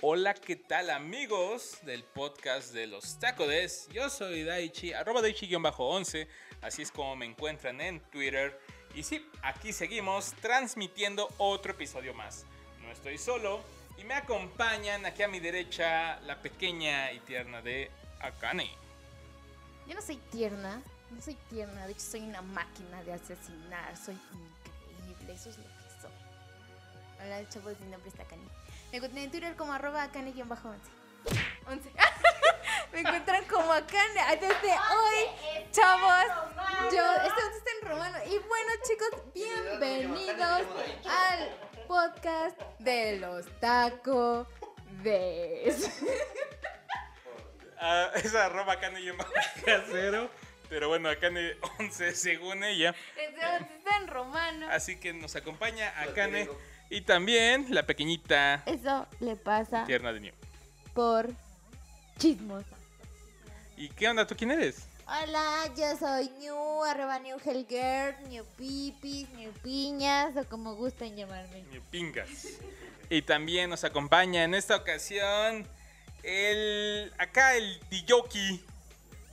Hola, ¿qué tal amigos del podcast de los tacodes? Yo soy Daichi, arroba Daichi-11, así es como me encuentran en Twitter. Y sí, aquí seguimos transmitiendo otro episodio más. No estoy solo y me acompañan aquí a mi derecha la pequeña y tierna de Akane. Yo no soy tierna, no soy tierna, de hecho soy una máquina de asesinar, soy increíble, eso es lo que soy. Hola chavos, mi nombre es Akane. Me encuentran en Twitter como arroba Akane-11. 11. Me encuentran como Akane ah, desde hoy, chavos. Yo, esto está en romano. Y bueno, chicos, bienvenidos al podcast de los tacos de. Ah, es arroba Akane y casero. Pero bueno, Akane 11 según ella. Está en romano. Así que nos acompaña Akane y también la pequeñita Eso le pasa tierna de New. por chismosa. ¿Y qué onda? ¿Tú quién eres? Hola, yo soy New, arroba New Hellgirl, New Pipis, New Piñas, o como gusten llamarme. New Pingas. Y también nos acompaña en esta ocasión el. Acá el Diyoki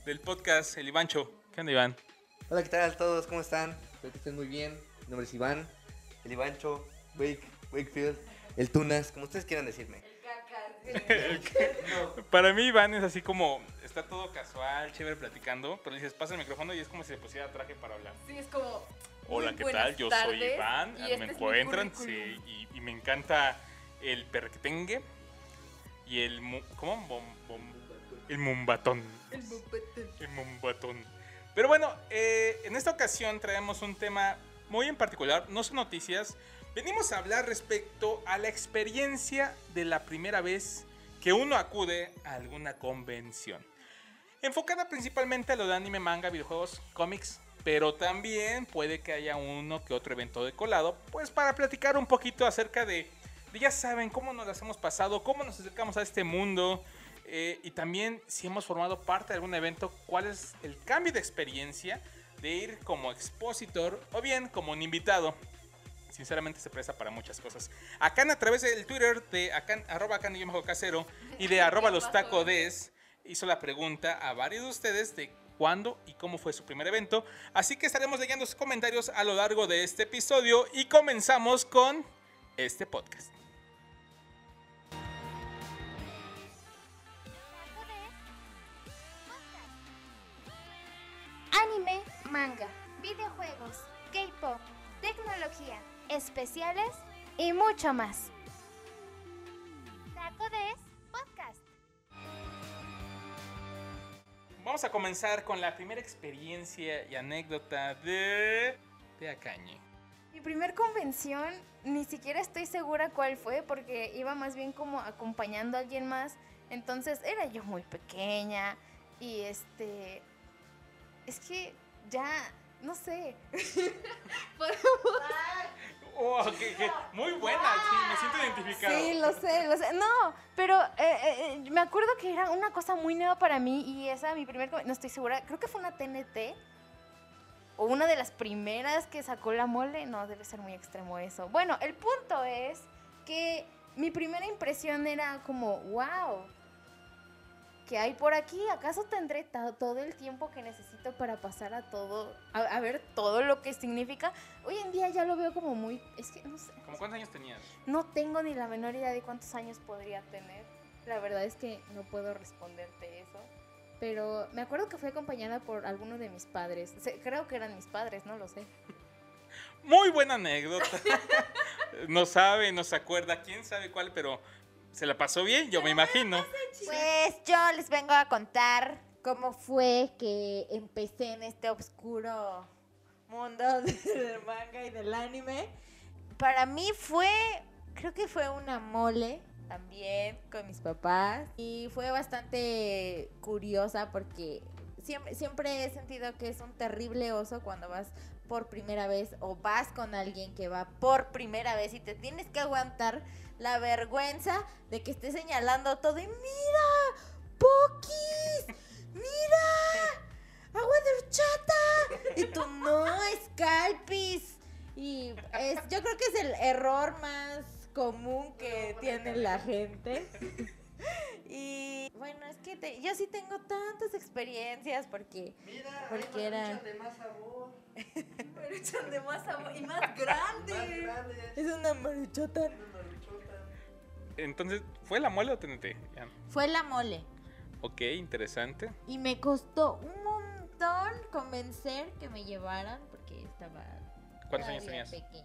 del podcast, el Ivancho. ¿Qué onda, Iván? Hola, ¿qué tal a todos? ¿Cómo están? Espero que estén muy bien. Mi nombre es Iván, el Ivancho, Wake, Wakefield, el Tunas, como ustedes quieran decirme. Para mí, Iván es así como. Está todo casual, chévere platicando. Pero dices, pasa el micrófono y es como si se pusiera traje para hablar. Sí, es como. Hola, ¿qué tal? Yo soy Iván. y este me es mi encuentran, sí, y, y me encanta el perquetengue y el. mu- ¿Cómo? Bom- bom- el mumbatón. El bupete. El mumbatón. Pero bueno, eh, en esta ocasión traemos un tema muy en particular, no son noticias. Venimos a hablar respecto a la experiencia de la primera vez que uno acude a alguna convención. Enfocada principalmente a lo de anime, manga, videojuegos, cómics, pero también puede que haya uno que otro evento de colado, pues para platicar un poquito acerca de, ya saben, cómo nos las hemos pasado, cómo nos acercamos a este mundo, eh, y también si hemos formado parte de algún evento, cuál es el cambio de experiencia de ir como expositor o bien como un invitado. Sinceramente se presta para muchas cosas. Acá a través del Twitter de acan, arroba casero y de arroba los tacodes hizo la pregunta a varios de ustedes de cuándo y cómo fue su primer evento. Así que estaremos leyendo sus comentarios a lo largo de este episodio y comenzamos con este podcast. Anime, manga, videojuegos, K-pop, tecnología, especiales y mucho más. Taco Des Podcast. Vamos a comenzar con la primera experiencia y anécdota de, de Acañe. Mi primer convención, ni siquiera estoy segura cuál fue, porque iba más bien como acompañando a alguien más. Entonces era yo muy pequeña y este. Es que ya. No sé. Podemos- Oh, muy buena, sí, me siento identificado. Sí, lo sé, lo sé. No, pero eh, eh, eh, me acuerdo que era una cosa muy nueva para mí y esa, mi primer, no estoy segura, creo que fue una TNT o una de las primeras que sacó la mole. No, debe ser muy extremo eso. Bueno, el punto es que mi primera impresión era como, wow, ¿qué hay por aquí? ¿Acaso tendré todo el tiempo que necesito para pasar a todo, a, a ver todo lo que significa? Hoy en día ya lo veo como muy, es que no sé. ¿Cómo cuántos años tenías? No tengo ni la menor idea de cuántos años podría tener. La verdad es que no puedo responderte eso. Pero me acuerdo que fui acompañada por algunos de mis padres. Creo que eran mis padres, no lo sé. Muy buena anécdota. no sabe, no se acuerda, quién sabe cuál, pero se la pasó bien, yo me imagino. Pues yo les vengo a contar cómo fue que empecé en este oscuro mundo del manga y del anime. Para mí fue, creo que fue una mole también con mis papás y fue bastante curiosa porque siempre, siempre he sentido que es un terrible oso cuando vas por primera vez o vas con alguien que va por primera vez y te tienes que aguantar la vergüenza de que esté señalando todo y mira, Pokis, mira, agua de horchata. Y tú no, Scalpis. Y es, yo creo que es el error más común que tiene la gente. Y bueno, es que te- yo sí tengo tantas experiencias porque Mira, Porque era- de más sabor. maruchan de más sabor y más grande. Es una maruchota. Entonces, ¿fue la mole o TNT? Ya. Fue la mole. Ok, interesante. Y me costó un montón convencer que me llevaran porque estaba ¿Cuántos años tenías? pequeña.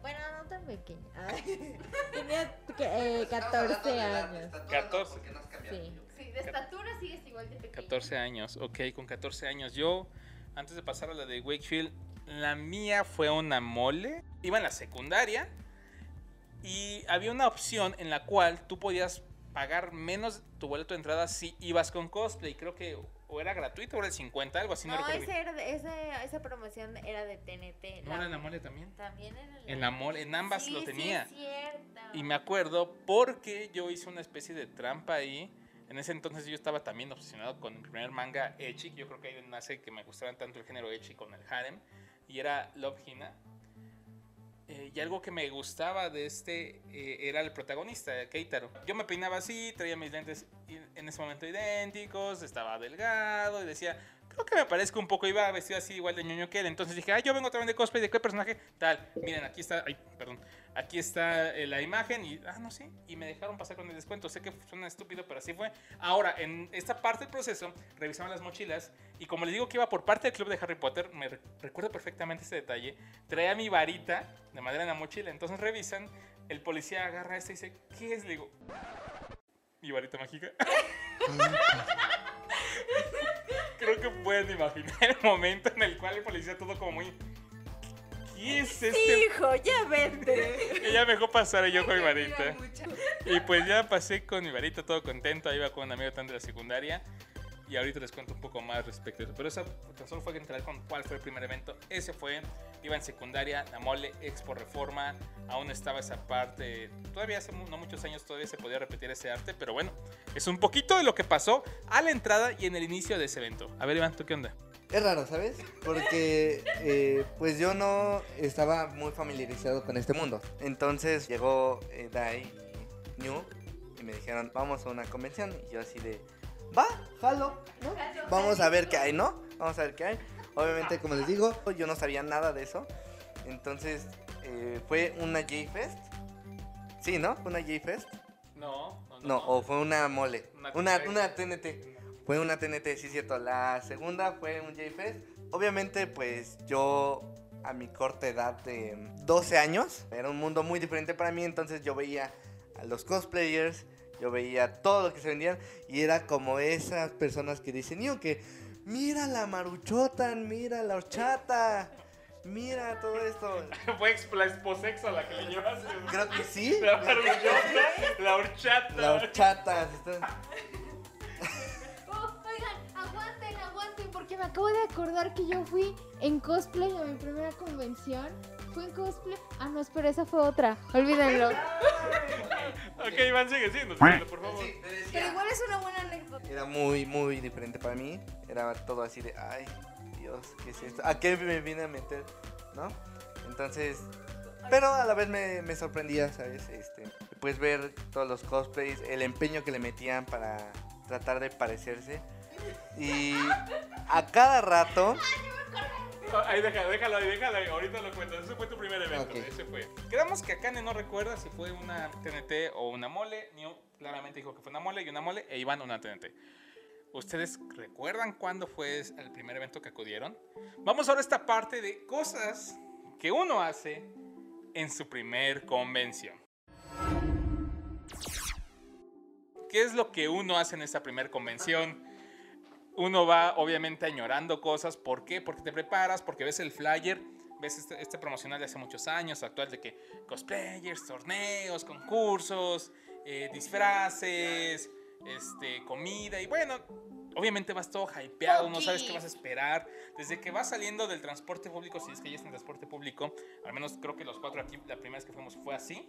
Bueno, no tan pequeña. Tenía que- eh, 14 años. 14. Sí. Sí, de estatura sigues igual de pequeño. 14 años, ok, con 14 años. Yo, antes de pasar a la de Wakefield, la mía fue una mole. Iba en la secundaria y había una opción en la cual tú podías pagar menos tu boleto de entrada si ibas con cosplay. Creo que o era gratuito o era el 50, algo así, no, No, recuerdo ese era de- esa, esa promoción era de TNT. ¿No era en la mole también? También era En la mole, en ambas Sí, lo sí, tenía. es cierto. Y me acuerdo porque yo hice una especie de trampa ahí. En ese entonces yo estaba también obsesionado con mi primer manga Echi. Yo creo que ahí nace que me gustaran tanto el género Echi con el harem. Y era Love Hina. Eh, y algo que me gustaba de este eh, era el protagonista, Keitaro. Yo me peinaba así, traía mis lentes en ese momento idénticos, estaba delgado y decía, creo que me parezco un poco, iba vestido así igual de ñoño que él. Entonces dije, ah, yo vengo también de cosplay, ¿de qué personaje? Tal, miren, aquí está, ay, perdón, aquí está eh, la imagen y, ah, no sé, y me dejaron pasar con el descuento. Sé que suena estúpido, pero así fue. Ahora, en esta parte del proceso, revisaban las mochilas y como les digo que iba por parte del club de Harry Potter, me re- recuerdo perfectamente ese detalle, traía mi varita de madera en la mochila. Entonces revisan, el policía agarra esta y dice, ¿qué es? Le digo, mi varita mágica. Creo que pueden imaginar el momento en el cual el policía todo como muy... ¿Qué es este? Hijo, ya vete. Ella me dejó pasar y yo con mi varita. Y pues ya pasé con mi varita todo contento. Ahí iba con un amigo tan de la secundaria. Y ahorita les cuento un poco más respecto a eso. Pero esa tan solo fue entrar con cuál fue el primer evento. Ese fue, iba en secundaria, la Mole Expo Reforma. Aún estaba esa parte. Todavía hace no muchos años todavía se podía repetir ese arte. Pero bueno, es un poquito de lo que pasó a la entrada y en el inicio de ese evento. A ver, Iván, ¿tú qué onda? Es raro, ¿sabes? Porque eh, pues yo no estaba muy familiarizado con este mundo. Entonces llegó eh, Dai y New y me dijeron, vamos a una convención. Y yo así de, va, jalo, ¿no? Vamos a ver qué hay, ¿no? Vamos a ver qué hay. Obviamente, como les digo, yo no sabía nada de eso. Entonces eh, fue una J-Fest. Sí, ¿no? Fue una J-Fest. No, No, o fue una mole. Una Una, una TNT. Fue una TNT, sí, cierto. La segunda fue un J-Fest. Obviamente, pues yo a mi corta edad de 12 años, era un mundo muy diferente para mí. Entonces yo veía a los cosplayers, yo veía todo lo que se vendían. Y era como esas personas que dicen, "Niño, que mira la maruchotan, mira la horchata, mira todo esto. fue la esposexo la que le llevaste. Creo que sí. La marullota, la horchata. La horchata. Porque me acabo de acordar que yo fui en cosplay a mi primera convención. Fue en cosplay. Ah, no, espera, esa fue otra. Olvídenlo. Ok, Iván, sigue siendo, síguelo, por favor. Sí, te decía. Pero igual es una buena anécdota. Era muy, muy diferente para mí. Era todo así de, ay, Dios, ¿qué es esto? ¿A qué me vine a meter? ¿No? Entonces, pero a la vez me, me sorprendía, ¿sabes? Este, pues ver todos los cosplays, el empeño que le metían para tratar de parecerse. Y a cada rato, Ah, Ahí déjalo, déjalo ahí, déjalo ahí. Ahorita lo cuento. Ese fue tu primer evento. Ese fue. Quedamos que Akane no recuerda si fue una TNT o una mole. Neo claramente dijo que fue una mole y una mole. E Iván una TNT. ¿Ustedes recuerdan cuándo fue el primer evento que acudieron? Vamos ahora a esta parte de cosas que uno hace en su primer convención. ¿Qué es lo que uno hace en esta primer convención? Uno va obviamente añorando cosas. ¿Por qué? Porque te preparas, porque ves el flyer, ves este, este promocional de hace muchos años, actual de que cosplayers, torneos, concursos, eh, disfraces, este, comida y bueno, obviamente vas todo hypeado, no sabes qué vas a esperar. Desde que vas saliendo del transporte público, si es que ya es en transporte público, al menos creo que los cuatro aquí, la primera vez que fuimos fue así.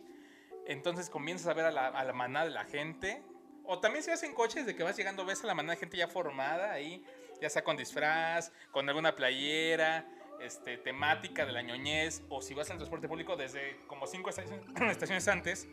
Entonces comienzas a ver a la, a la manada de la gente. O también si vas en coches, de que vas llegando, ves a la manada de gente ya formada ahí, ya sea con disfraz, con alguna playera, este, temática de la ñoñez, o si vas al transporte público desde como cinco estaciones, antes,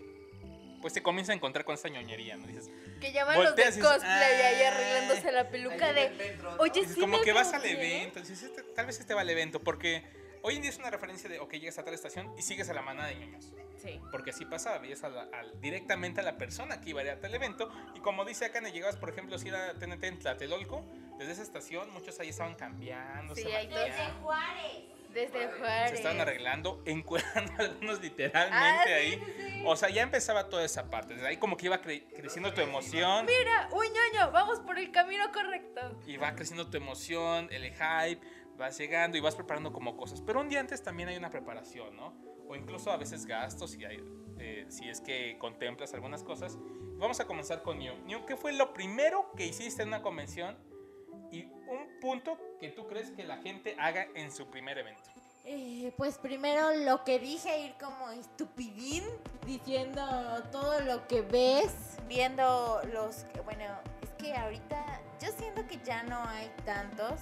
pues te comienza a encontrar con esta ñoñería, ¿no? Dices, Que llaman los de Volteas y dices, cosplay ahí "Ay". arreglándose la peluca de. Oye, dices, sí como me que vas al acordé". evento, dices, "Este- tal vez este va al evento, porque hoy en día es una referencia de, ok, llegas a tal estación y sigues a la manada de ñoños. Sí. Porque así pasaba, veías a la- al- directamente a la persona que iba a ir a tal evento. Y como dice acá, llegabas, por ejemplo, si era TNT en Tlatelolco, desde esa estación muchos ahí estaban cambiando, Sí, se maquillaban, Desde Juárez. Desde se Juárez. estaban arreglando, encuerando algunos Ah, literalmente sí, ahí. sí, sí. O sea, ya empezaba toda esa parte. Desde ahí como que iba cre- creciendo tu emoción. Mira, un ñoño, vamos por el camino correcto. Y va creciendo tu emoción, el hype, vas llegando y vas preparando como cosas. Pero un día antes también hay una preparación, ¿no? O incluso a veces gastos, si, hay, eh, si es que contemplas algunas cosas. Vamos a comenzar con New. New, ¿qué fue lo primero que hiciste en una convención? Y un punto que tú crees que la gente haga en su primer evento. Eh, pues primero lo que dije, ir como estupidín, diciendo todo lo que ves, viendo los... Bueno, es que ahorita yo siento que ya no hay tantos,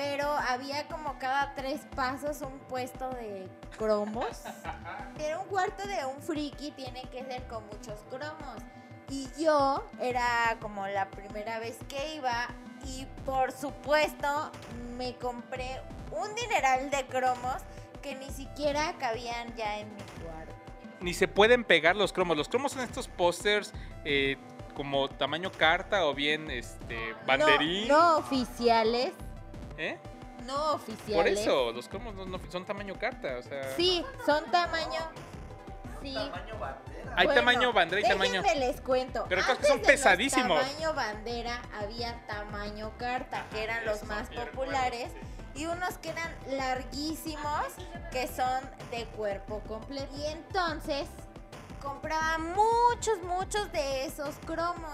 pero había como cada tres pasos un puesto de cromos. Era un cuarto de un friki, tiene que ser con muchos cromos. Y yo era como la primera vez que iba y por supuesto me compré un dineral de cromos que ni siquiera cabían ya en mi cuarto. Ni se pueden pegar los cromos. Los cromos son estos pósters eh, como tamaño carta o bien este banderín. No, no oficiales, ¿Eh? no Por oficiales. eso, los cromos no- no- son tamaño carta. O sea, Sí, son tamaño... Sí. Tamaño bandera. Hay Bueno, tamaño bandera y tamaño. déjenme les cuento. Pero creo que Antes son de los pesadísimos. tamaño bandera había tamaño carta, que eran los más populares. sí. Y unos que eran larguísimos, que son de cuerpo completo. Y entonces compraba muchos, muchos de esos cromos.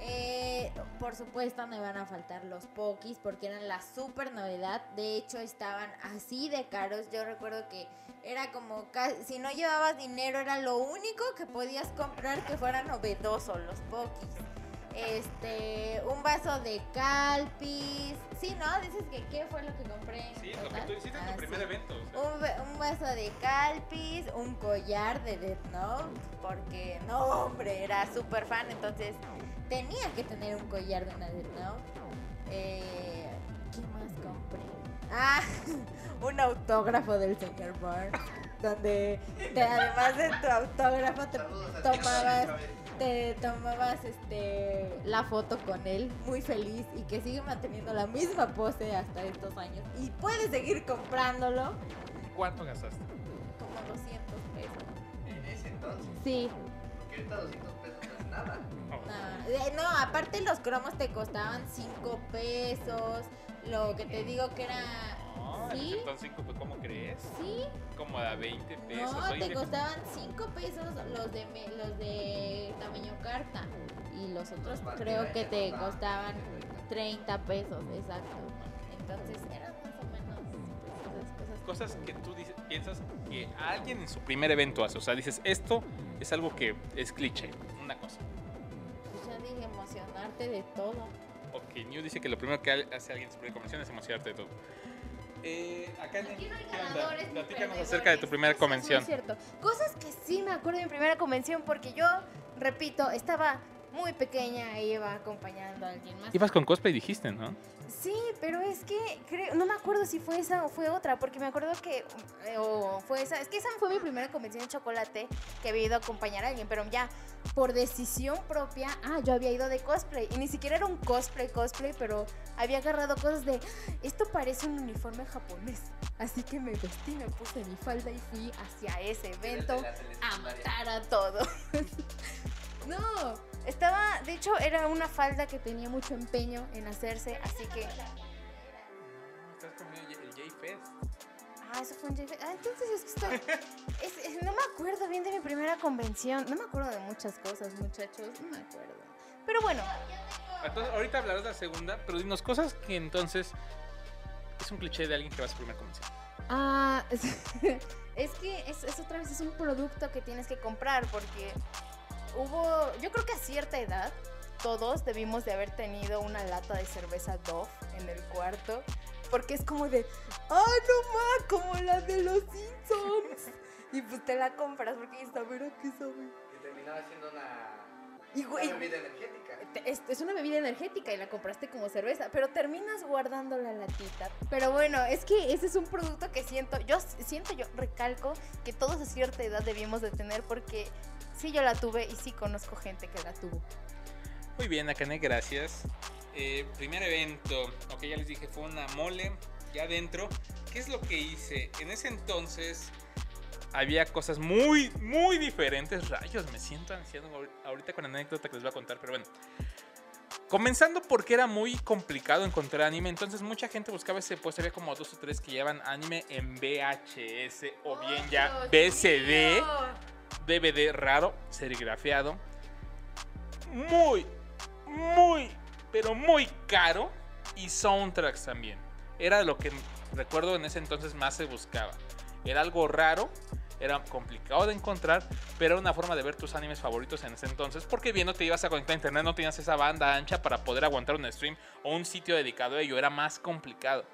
Eh, por supuesto me van a faltar los pokis porque eran la super novedad. De hecho estaban así de caros. Yo recuerdo que era como ca- si no llevabas dinero era lo único que podías comprar que fuera novedoso los pokis. Este, un vaso de calpis. Sí, ¿no? Dices que qué fue lo que compré. en Sí, lo que total? tú hiciste en Ah, tu primer sí. evento. o sea. Un, va- un vaso de calpis, un collar de Death Note, porque no, hombre, era súper fan, entonces tenía que tener un collar de una Death Note. Eh, ¿Qué más compré? Ah, un autógrafo del Burns, donde te- además de tu autógrafo te tomabas. Te tomabas este la foto con él muy feliz y que sigue manteniendo la misma pose hasta estos años y puedes seguir comprándolo ¿Cuánto gastaste? como 200 pesos. En ese entonces. Sí, Porque ahorita 200 pesos no es nada. no, eh, no, aparte los cromos te costaban 5 pesos, lo que te digo que era No, ¿Sí? entonces, ¿cómo- ¿cómo crees? sí, Como a 20 pesos. no, te costaban 5 pesos los de me- los de tamaño carta y los otros Los creo bandera que te costaban costaban 30. 30 pesos, exacto. Entonces eran más o menos pues, esas cosas. Cosas que tú dices- piensas que alguien en su primer evento hace. O sea, dices, esto es algo que es cliché. Una cosa. Pues ya dije emocionarte de todo. Ok, New dice que lo primero que hace alguien en su primera convención es emocionarte de todo. Eh, acá en Aquí no hay ganadores ni Platícanos acerca de tu primera Eso convención. Es muy cierto. Cosas que sí me acuerdo de mi primera convención porque yo, repito, estaba muy pequeña e iba acompañando a alguien más. Ibas con cosplay, dijiste, ¿no? Sí, pero es que creo, no me acuerdo si fue esa o fue otra, porque me acuerdo que eh, o fue esa, es que esa fue mi primera convención de chocolate que había ido a acompañar a alguien, pero ya por decisión propia, ah, yo había ido de cosplay y ni siquiera era un cosplay cosplay, pero había agarrado cosas de esto parece un uniforme japonés, así que me vestí, me puse mi falda y fui hacia ese evento a matar a todo. no, estaba, de hecho era una falda que tenía mucho empeño en hacerse, así que... Estás comiendo el J-Fest. Ah, eso fue un JF. Ah, entonces es que estoy... es- es- no me acuerdo bien de mi primera convención. No me acuerdo de muchas cosas, muchachos. No me acuerdo. Pero bueno, Entonces, ahorita hablarás de la segunda, pero dinos cosas que entonces es un cliché de alguien que va a su primera convención. ah, es, es que es, es otra vez es un producto que tienes que comprar porque hubo, yo creo que a cierta edad todos debimos de haber tenido una lata de cerveza Dove en el cuarto porque es como de, ¡ah, no ma! Como la de los Simpsons. y pues te la compras porque dices, a ver a qué sabe. Que terminaba siendo una, Y güey, bebida energética. Es, es una bebida energética y la compraste como cerveza, pero terminas guardando la latita. Pero bueno, es que ese es un producto que siento, yo siento, yo recalco que todos a cierta edad debíamos de tener porque sí yo la tuve y sí conozco gente que la tuvo. Muy bien, Akane, gracias. Eh, primer evento, ok, ya les dije, fue una mole. Ya adentro, ¿qué es lo que hice? En ese entonces había cosas muy, muy diferentes. Rayos, me siento ahor- ahorita con la anécdota que les voy a contar, pero bueno. Comenzando porque era muy complicado encontrar anime, entonces mucha gente buscaba ese puesto. Había como dos o tres que llevan anime en VHS o bien ya BCD. DVD raro, serigrafiado. Muy, muy, pero muy caro. Y soundtracks también. Era lo que recuerdo en ese entonces más se buscaba. Era algo raro, era complicado de encontrar, pero era una forma de ver tus animes favoritos en ese entonces. Porque bien no te ibas a conectar a internet, no tenías esa banda ancha para poder aguantar un stream o un sitio dedicado a ello. Era más complicado.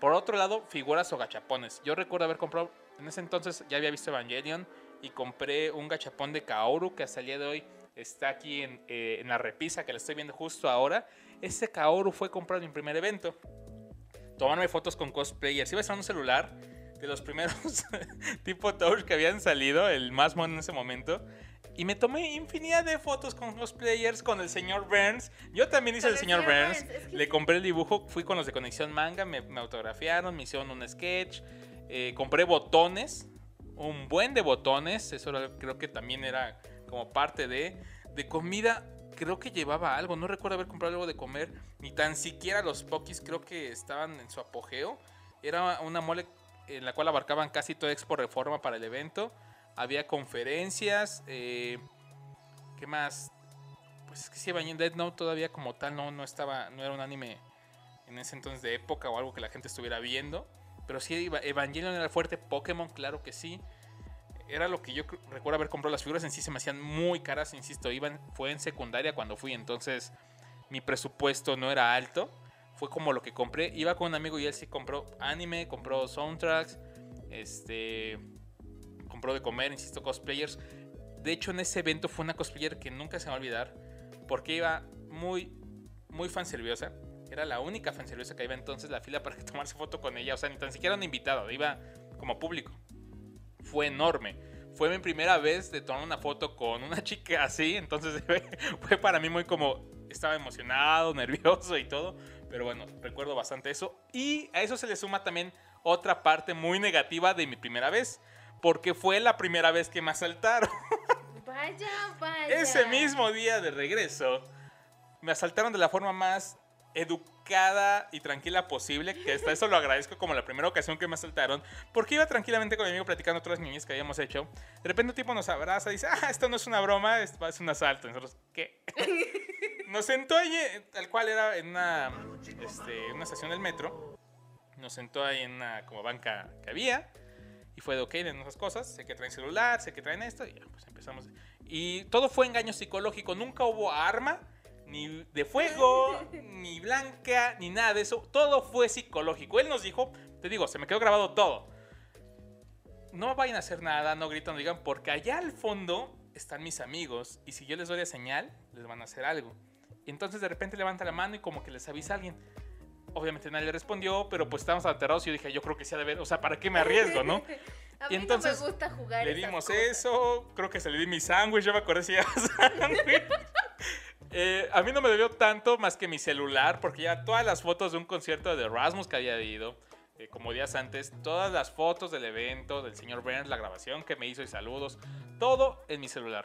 Por otro lado, figuras o gachapones. Yo recuerdo haber comprado, en ese entonces ya había visto Evangelion y compré un gachapón de Kaoru que hasta el día de hoy está aquí en, eh, en la repisa que la estoy viendo justo ahora. Ese Kaoru fue comprado en mi primer evento. Tomarme fotos con cosplayers. Iba a estar un celular de los primeros tipo touch que habían salido, el más mono en ese momento. Y me tomé infinidad de fotos con cosplayers, con el señor Burns. Yo también hice el señor Burns. Burns, es que Le compré el dibujo, fui con los de Conexión Manga, me, me autografiaron, me hicieron un sketch. eh, compré botones, un buen de botones. Eso era- creo que también era como parte de. De comida, creo que llevaba algo. No recuerdo haber comprado algo de comer. Ni tan siquiera los pokis creo que estaban en su apogeo. Era una mole en la cual abarcaban casi todo Expo Reforma para el evento. Había conferencias. eh, ¿Qué más? Pues es que si Evangelion Dead Note todavía como tal no, no estaba. No era un anime en ese entonces de época o algo que la gente estuviera viendo. Pero sí, Eva- Evangelion era fuerte. Pokémon, claro que sí. Era lo que yo recuerdo haber comprado. Las figuras en sí se me hacían muy caras, insisto. Iban, fue en secundaria cuando fui, entonces mi presupuesto no era alto. Fue como lo que compré. Iba con un amigo y él sí compró anime, compró soundtracks, este, compró de comer, insisto, cosplayers. De hecho, en ese evento fue una cosplayer que nunca se va a olvidar, porque iba muy, muy fanserviosa. Era la única fanserviosa que iba entonces la fila para que tomarse foto con ella. O sea, ni tan siquiera un invitado, iba como público. Fue enorme. Fue mi primera vez de tomar una foto con una chica así. Entonces fue para mí muy como... Estaba emocionado, nervioso y todo. Pero bueno, recuerdo bastante eso. Y a eso se le suma también otra parte muy negativa de mi primera vez. Porque fue la primera vez que me asaltaron. Vaya, vaya. Ese mismo día de regreso, me asaltaron de la forma más educada y tranquila posible, que hasta eso lo agradezco como la primera ocasión que me asaltaron, porque iba tranquilamente con mi amigo platicando otras niñas que habíamos hecho. De repente un tipo nos abraza y dice, ah, esto no es una broma, esto es un asalto. Y nosotros, ¿qué? nos sentó ahí, eh, tal cual era en una, este, una estación del metro. Nos sentó ahí en una como banca que había. Y fue de, ok, de esas cosas, sé que traen celular, sé que traen esto, y ya, pues empezamos. Y todo fue engaño psicológico, nunca hubo arma, ni de fuego, ni blanca, ni nada de eso. Todo fue psicológico. Él nos dijo, te digo, se me quedó grabado todo. No vayan a hacer nada, no gritan, no digan, porque allá al fondo están mis amigos, y si yo les doy la señal, les van a hacer algo. Y entonces de repente levanta la mano y como que les avisa a alguien. Obviamente nadie le respondió, pero pues estábamos aterrados y yo dije, yo creo que sí ha de ver, o sea, ¿para qué me arriesgo, no? A Y mí entonces no me gusta jugar Le dimos eso, creo que se le di mi sándwich, yo me acordé si llevaba sándwich. Eh, a mí no me debió tanto más que mi celular, porque ya todas las fotos de un concierto de Erasmus que había ido, eh, como días antes, todas las fotos del evento, del señor Burns, la grabación que me hizo y saludos, todo en mi celular.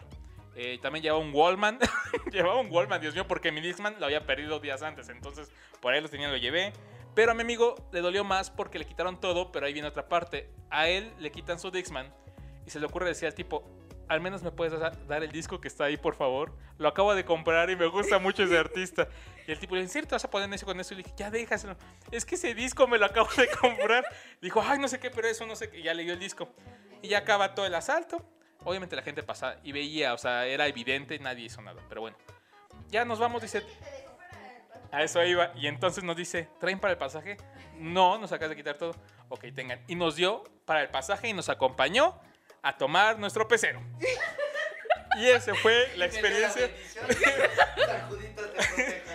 Eh, también llevaba un Wallman, llevaba un Wallman, Dios mío, porque mi Discman lo había perdido días antes, entonces por ahí lo tenía, lo llevé. Pero a mi amigo le dolió más porque le quitaron todo, pero ahí viene otra parte. A él le quitan su Dixman y se le ocurre decir al tipo, al menos me puedes da- dar el disco que está ahí, por favor. Lo acabo de comprar y me gusta mucho ese artista. Y el tipo le dice, ¿en serio te vas a poner eso con eso? Y le dije, ya déjaselo. Es que ese disco me lo acabo de comprar. Dijo, ay, no sé qué, pero eso no sé qué. Y ya le dio el disco. Y ya acaba todo el asalto. Obviamente la gente pasaba y veía, o sea, era evidente, nadie hizo nada. Pero bueno, ya nos vamos, dice. A eso iba. Y entonces nos dice, ¿traen para el pasaje? No, nos acabas de quitar todo. Ok, tengan. Y nos dio para el pasaje y nos acompañó a tomar nuestro pecero. Y esa fue la experiencia.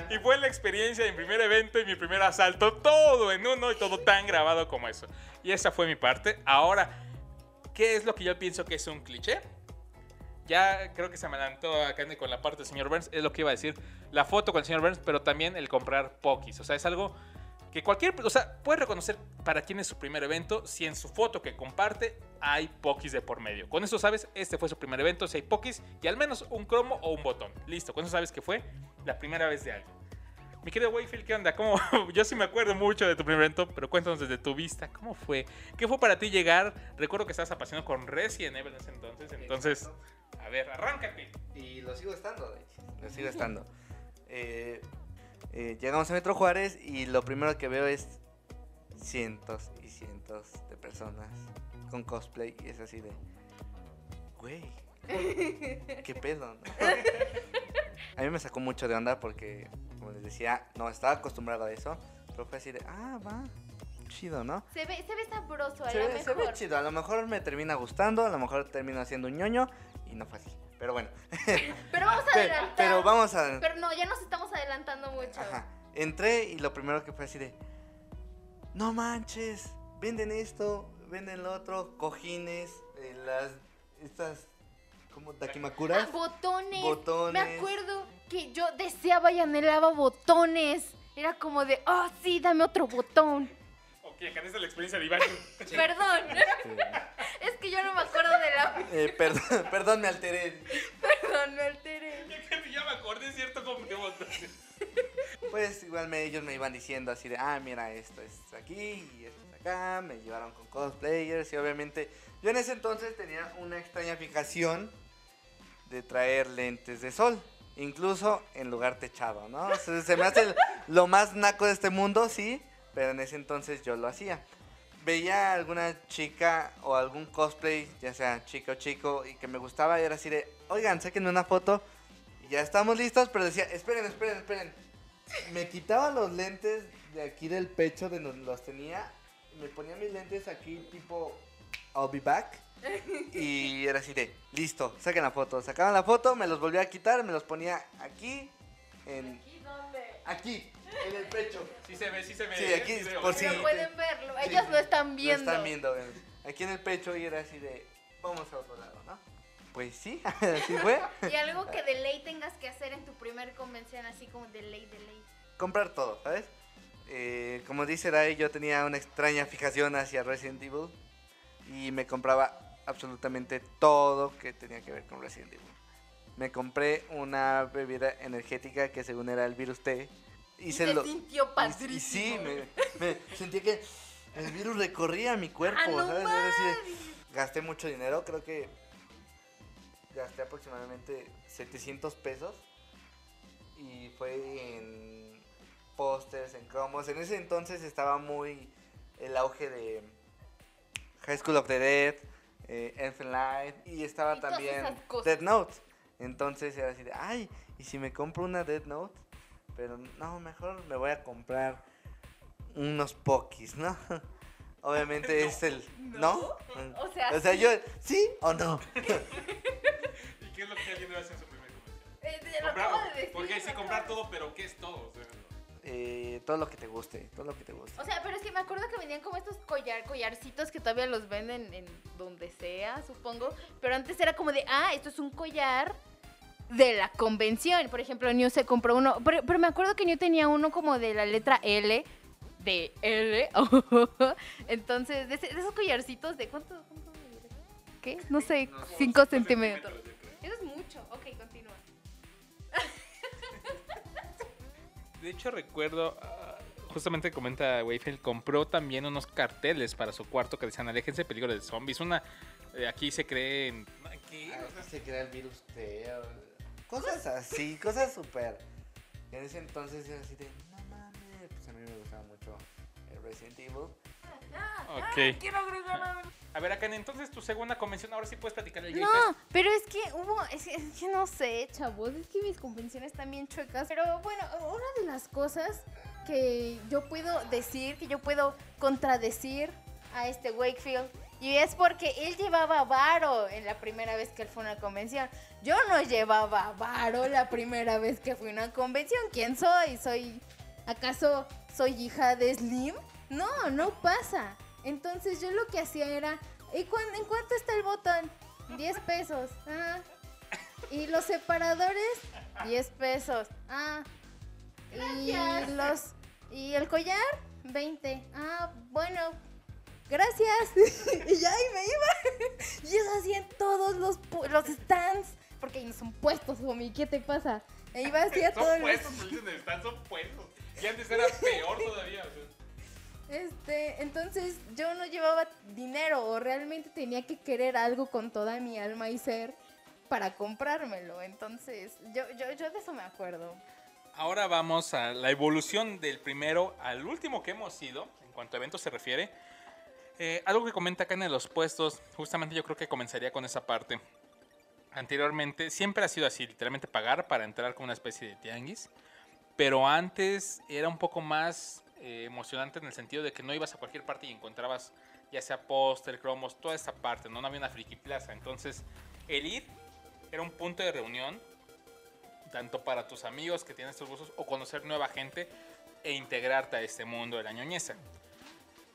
Y fue la experiencia de mi primer evento y mi primer asalto, todo en uno y todo tan grabado como eso. Y esa fue mi parte. Ahora, ¿qué es lo que yo pienso que es un cliché? Ya creo que se me adelantó acá con la parte del señor Burns, es lo que iba a decir. La foto con el señor Burns, pero también el comprar pokis. O sea, es algo que cualquier, o sea, puede reconocer para quién es su primer evento si en su foto que comparte hay pokis de por medio. Con eso sabes, este fue su primer evento, si hay pokis y al menos un cromo o un botón. Listo, con eso sabes que fue la primera vez de algo. Mi querido Wayfield, ¿qué onda? ¿Cómo? Yo sí me acuerdo mucho de tu primer evento, pero cuéntanos desde tu vista, ¿cómo fue? ¿Qué fue para ti llegar? Recuerdo que estabas apasionado con Resident Evil en ese entonces, entonces, a ver, arráncate. Y lo sigo estando. Lo sigo estando. Eh, eh, llegamos a Metro Juárez y lo primero que veo es cientos y cientos de personas con cosplay y es así de, güey, qué pedo, ¿no? A mí me sacó mucho de onda porque, como les decía, no estaba acostumbrado a eso, pero fue así de, ah, va, chido, ¿no? Se ve, se ve sabroso, a Se lo ve, se ve mejor. chido, a lo mejor me termina gustando, a lo mejor termino haciendo un ñoño y no fue así, pero bueno. Pero vamos a adelantar. pero vamos a... Pero no, ya nos estamos adelantando mucho. Ajá. Entré y lo primero que fue así de. No manches, venden esto, venden lo otro, cojines, eh, las. Estas. como Ah, Dakimakuras. botones. Botones. Me acuerdo que yo deseaba y anhelaba botones. Era como de, oh, sí, dame otro botón. Acá está la experiencia de Iván. Perdón. es que yo no me acuerdo de la. Eh, perdón, perdón, me alteré. Perdón, me alteré. ya me acordé, ¿cierto? Como que botones. Pues igual me, ellos me iban diciendo así de, ah, mira, esto es aquí y esto es acá. Me llevaron con cosplayers y obviamente yo en ese entonces tenía una extraña fijación de traer lentes de sol. Incluso en lugar techado, ¿no? Se me hace el- lo más naco de este mundo, sí, pero en ese entonces yo lo hacía. Veía alguna chica o algún cosplay, ya sea chica o chico, y que me gustaba y era así de, oigan, sáquenme una foto. Y ya estamos listos, pero decía, esperen, esperen, esperen. Me quitaba los lentes de aquí del pecho de donde los tenía, me ponía mis lentes aquí tipo, I'll be back. Y era así de, listo, saquen la foto. Sacaban la foto, me los volvía a quitar, me los ponía aquí, en... Aquí, en el pecho. Sí se ve, sí se ve. Sí, ¿eh? aquí, ve. por si- Pero pueden verlo. Sí, Ellos sí. lo están Lo viendo. están viendo, ven. Aquí en el pecho y era así de, vamos a otro lado, ¿no? Pues sí, así fue. Y algo que de ley tengas que hacer en tu primer convención, así como de ley, de ley. Comprar todo, ¿sabes? Eh, como dice Dai, yo tenía una extraña fijación hacia Resident Evil y me compraba absolutamente todo que tenía que ver con Resident Evil. Me compré una bebida energética que según era el virus T y, Y se lo sintió padrísimo. Y, sí, me, me sentí que el virus recorría mi cuerpo, Ah, gasté mucho dinero, creo que gasté aproximadamente 700 pesos y fue en pósters, en cromos. En ese entonces estaba muy el auge de High School of the Dead, eh, Elfen Light y estaba Y también. Dead Note. Entonces era así de, ay, ¿y si me compro una Dead Note? Pero no, mejor me voy a comprar unos pokis, ¿no? Obviamente es el... ¿No? O sea, O sea, sí. yo... ¿Sí o no? ¿Y qué es lo que alguien hace en su primer convención? Eh, Comprar- de decir, Porque sí, acabo comprar todo, pero ¿qué es todo? O sea, Eh, todo lo que te guste, todo lo que te guste. O sea, pero es que me acuerdo que venían como estos collar, collarcitos que todavía los venden en donde sea, supongo. Pero antes era como de, ah, esto es un collar de la convención. Por ejemplo, New se compró uno. Pero, pero me acuerdo que New tenía uno como de la letra L. De L. Entonces, de, ese- de esos collarcitos de cuánto, cuánto? ¿Qué? No sé, 5 centímetros. Eso es mucho. Ok, continúa. De hecho, recuerdo, ah, justamente comenta Wayfield, compró también unos carteles para su cuarto que decían, aléjense peligro de zombies. Una, eh, aquí se creen... ¿Qué? O sea, se crea el virus T. Cosas así, cosas súper. En ese entonces era así de, no mames. Pues a mí me gustaba mucho el Resident Evil. Ok. A ver, Akane, entonces tu segunda convención, ahora sí puedes platicar el No, pero es que hubo, es que, es que no sé, chavos, es que mis convenciones están bien chuecas. Pero bueno, una de las cosas que yo puedo decir, que yo puedo contradecir a este Wakefield, y es porque él llevaba varo en la primera vez que él fue a una convención. Yo no llevaba varo la primera vez que fui a una convención. ¿Quién soy? ¿Soy acaso soy hija de Slim? No, no pasa. Entonces yo lo que hacía era, ¿y ¿en cuánto está el botón? 10 pesos. Ah. Y los separadores, 10 pesos. Ah. Y los y el collar, 20. Ah, bueno. Gracias. y ya y me iba. y eso hacía en todos los, pu- los stands. Porque ahí no son puestos, homie. ¿Qué te pasa? E iba así a todos Son los... puestos, pues, dicen, están son puestos. Y antes era peor todavía. o sea. Este, entonces yo no llevaba dinero o realmente tenía que querer algo con toda mi alma y ser para comprármelo. Entonces, yo, yo, yo de eso me acuerdo. Ahora vamos a la evolución del primero al último que hemos ido, en cuanto a eventos se refiere. Eh, algo que comenta acá en los puestos, justamente yo creo que comenzaría con esa parte. Anteriormente siempre ha sido así, literalmente pagar para entrar con una especie de tianguis. Pero antes era un poco más eh, emocionante en el sentido de que no ibas a cualquier parte y encontrabas ya sea póster, cromos, toda esta parte, ¿no? No había una friki plaza. Entonces, el ir era un punto de reunión tanto para tus amigos que tienen estos gustos o conocer nueva gente e integrarte a este mundo de la ñoñeza.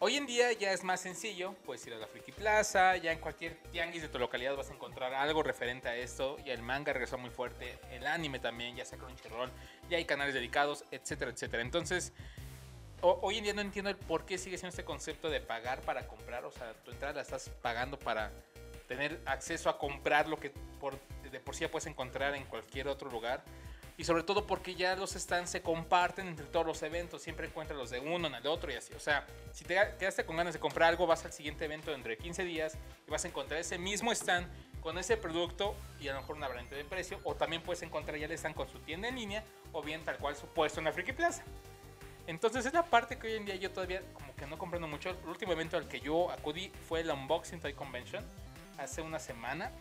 Hoy en día ya es más sencillo, puedes ir a la Friki Plaza, ya en cualquier tianguis de tu localidad vas a encontrar algo referente a esto, y el manga regresó muy fuerte, el anime también, ya sea Crunchyroll, ya hay canales dedicados, etcétera, etcétera. Entonces, ho- hoy en día no entiendo el por qué sigue siendo este concepto de pagar para comprar, o sea, tu entrada la estás pagando para tener acceso a comprar lo que por, de por sí ya puedes encontrar en cualquier otro lugar. Y sobre todo porque ya los stands se comparten entre todos los eventos. Siempre encuentras los de uno en el otro y así. O sea, si te quedaste con ganas de comprar algo, vas al siguiente evento dentro de 15 días y vas a encontrar ese mismo stand con ese producto y a lo mejor una variante de precio. O también puedes encontrar ya el stand con su tienda en línea o bien tal cual su puesto en la Friki Plaza. Entonces es la parte que hoy en día yo todavía como que no comprendo mucho. El último evento al que yo acudí fue el Unboxing Toy Convention hace una semana.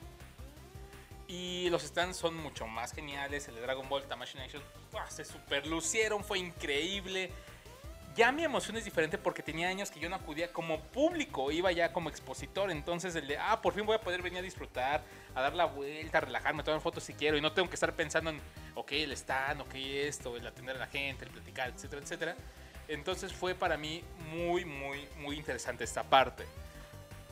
Y los stands son mucho más geniales. El de Dragon Ball Tamashii Nation ¡buah! se super lucieron, fue increíble. Ya mi emoción es diferente porque tenía años que yo no acudía como público, iba ya como expositor. Entonces el de, ah, por fin voy a poder venir a disfrutar, a dar la vuelta, a relajarme, tomar fotos si quiero. Y no tengo que estar pensando en, ok, el stand, ok, esto, el atender a la gente, el platicar, etcétera, etcétera. Entonces fue para mí muy, muy, muy interesante esta parte.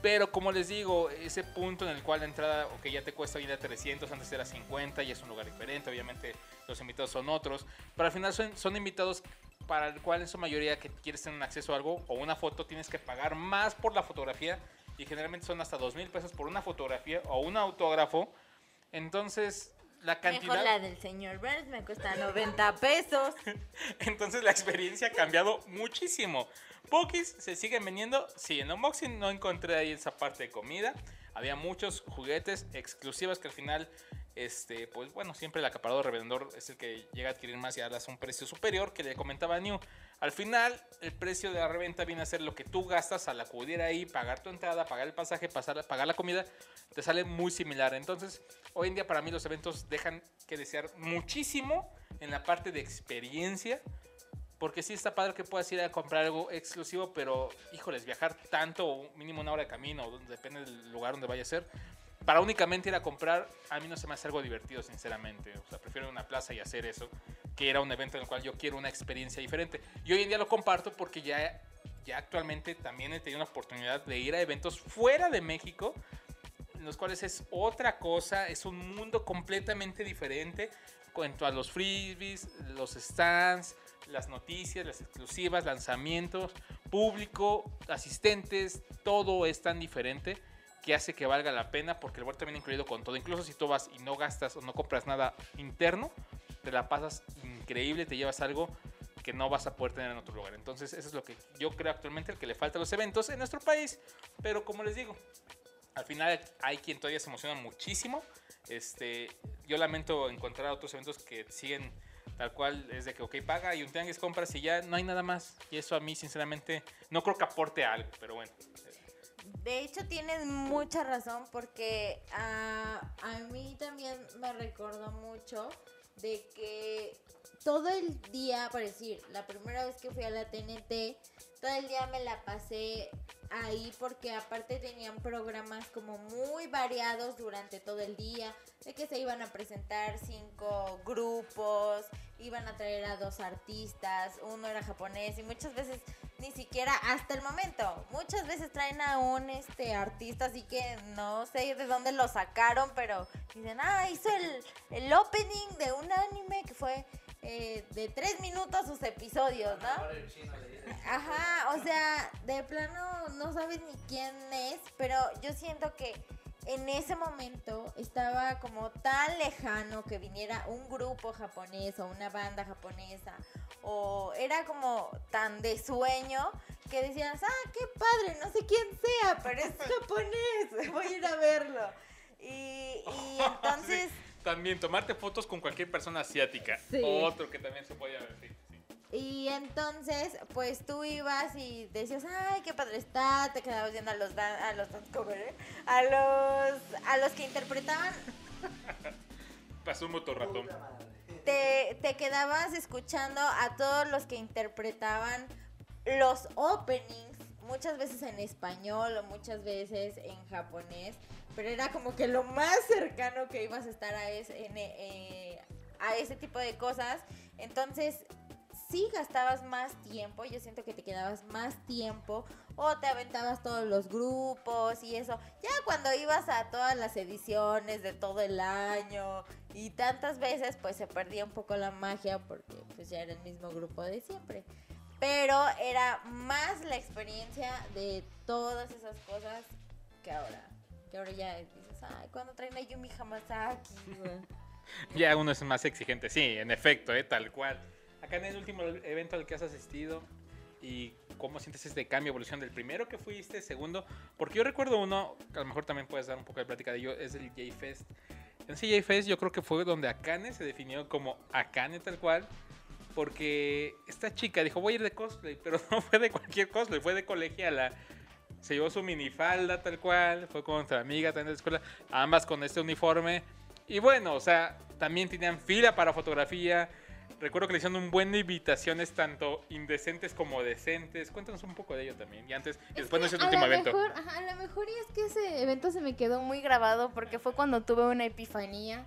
Pero como les digo, ese punto en el cual la entrada, ok, ya te cuesta ir a 300, antes era 50, y es un lugar diferente, obviamente los invitados son otros, pero al final son, son invitados para el cual en su mayoría que quieres tener un acceso a algo o una foto tienes que pagar más por la fotografía y generalmente son hasta 2 mil pesos por una fotografía o un autógrafo. Entonces, la cantidad... Mejor la del señor Burns me cuesta 90 pesos. Entonces la experiencia ha cambiado muchísimo. Pokis se siguen vendiendo. Sí, en unboxing no encontré ahí esa parte de comida. Había muchos juguetes exclusivos que al final, este, pues bueno, siempre el acaparador revendedor es el que llega a adquirir más y darles un precio superior que le comentaba New. Al final, el precio de la reventa viene a ser lo que tú gastas al acudir ahí, pagar tu entrada, pagar el pasaje, pagar la comida, te sale muy similar. Entonces, hoy en día para mí los eventos dejan que desear muchísimo en la parte de experiencia. Porque sí está padre que puedas ir a comprar algo exclusivo, pero híjoles, viajar tanto, mínimo una hora de camino, depende del lugar donde vaya a ser, para únicamente ir a comprar, a mí no se me hace algo divertido, sinceramente. O sea, prefiero una plaza y hacer eso, que ir a un evento en el cual yo quiero una experiencia diferente. Y hoy en día lo comparto porque ya, ya actualmente también he tenido la oportunidad de ir a eventos fuera de México, en los cuales es otra cosa, es un mundo completamente diferente en cuanto a los freebies, los stands, las noticias, las exclusivas, lanzamientos, público, asistentes, todo es tan diferente que hace que valga la pena porque el vuelto viene incluido con todo. Incluso si tú vas y no gastas o no compras nada interno, te la pasas increíble, te llevas algo que no vas a poder tener en otro lugar. Entonces, eso es lo que yo creo actualmente el que le falta a los eventos en nuestro país. Pero como les digo, al final hay quien todavía se emociona muchísimo. Este, yo lamento encontrar otros eventos que siguen Tal cual es de que, ok, paga y un tianguis compras y ya no hay nada más. Y eso a mí, sinceramente, no creo que aporte algo, pero bueno. De hecho, tienes mucha razón porque a, a mí también me recordó mucho de que todo el día, por decir, la primera vez que fui a la TNT, todo el día me la pasé ahí porque aparte tenían programas como muy variados durante todo el día, de que se iban a presentar cinco grupos, iban a traer a dos artistas, uno era japonés y muchas veces ni siquiera hasta el momento, muchas veces traen a un este artista así que no sé de dónde lo sacaron, pero dicen, ah, hizo el, el opening de un anime que fue eh, de tres minutos sus episodios, ¿no? Ajá, o sea, de plano no sabes ni quién es, pero yo siento que en ese momento estaba como tan lejano que viniera un grupo japonés o una banda japonesa, o era como tan de sueño que decías, ah, qué padre, no sé quién sea, pero es japonés, voy a ir a verlo. Y, y entonces... También tomarte fotos con cualquier persona asiática. Sí. Otro que también se podía ver. Y entonces, pues tú ibas y decías, ay, qué padre está, te quedabas viendo a los dan a los dance cover, ¿eh? a los a los que interpretaban, Pasó un motorratón. te, te quedabas escuchando a todos los que interpretaban los openings, muchas veces en español o muchas veces en japonés, pero era como que lo más cercano que ibas a estar a ese, en, eh, a ese tipo de cosas. Entonces, sí gastabas más tiempo, yo siento que te quedabas más tiempo o te aventabas todos los grupos y eso. Ya cuando ibas a todas las ediciones de todo el año y tantas veces, pues se perdía un poco la magia porque pues ya era el mismo grupo de siempre. Pero era más la experiencia de todas esas cosas que ahora. Que ahora ya dices, ay, cuando traen a Yumi Hamasaki, güey?" Ya uno es más exigente, sí, en efecto, ¿eh? tal cual. Acá en el último evento al que has asistido y cómo sientes este cambio, evolución del primero que fuiste, segundo, porque yo recuerdo uno, que a lo mejor también puedes dar un poco de plática de ello, es el J-Fest. En ese J-Fest yo creo que fue donde Akane se definió como Akane tal cual, porque esta chica dijo voy a ir de cosplay, pero no fue de cualquier cosplay, fue de colegiala. Se llevó su minifalda tal cual, fue con otra amiga también de la escuela, ambas con este uniforme. Y bueno, o sea, también tenían fila para fotografía. Recuerdo que le hicieron un buen de invitaciones, tanto indecentes como decentes. Cuéntanos un poco de ello también. Y antes, y Es después de ese último evento. Mejor, ajá, a lo mejor y es que ese evento se me quedó muy grabado porque fue cuando tuve una epifanía.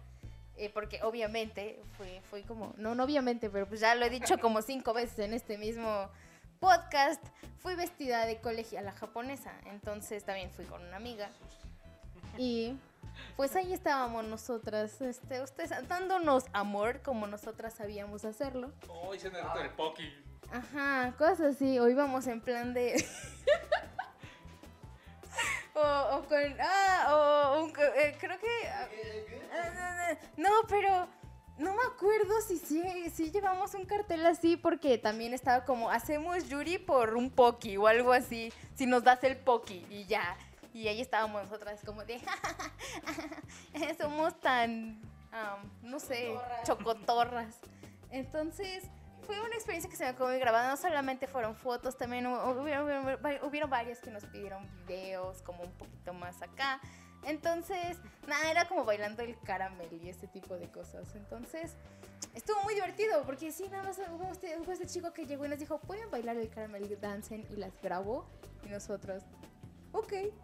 eh, porque obviamente fue, fue como, no, no obviamente, pero pues ya lo he dicho como cinco veces en este mismo podcast. Fui vestida de colegiala japonesa, entonces también fui con una amiga. Y pues ahí estábamos nosotras, este, ustedes dándonos amor como nosotras sabíamos hacerlo. Oh, hice el reto del Poki. Ajá, cosas así. O íbamos en plan de. o, o con. Ah, o. un eh, creo que. ah, ah, no, pero. No me acuerdo si sí si llevamos un cartel así, porque también estaba como, hacemos Yuri por un Poki o algo así, si nos das el Poki y ya. Y ahí estábamos nosotras como de, somos tan, no sé, chocotorras. Entonces, fue una experiencia que se me quedó muy grabada. No solamente fueron fotos, también hu- hubieron, hubieron- hubieron varios que nos pidieron videos, como un poquito más acá. Entonces, nada, era como bailando el caramel y ese tipo de cosas. Entonces, estuvo muy divertido porque sí, nada más este, hubo este chico que llegó y nos dijo, ¿pueden bailar el caramel dancen? Y las grabó. Y nosotros, ok.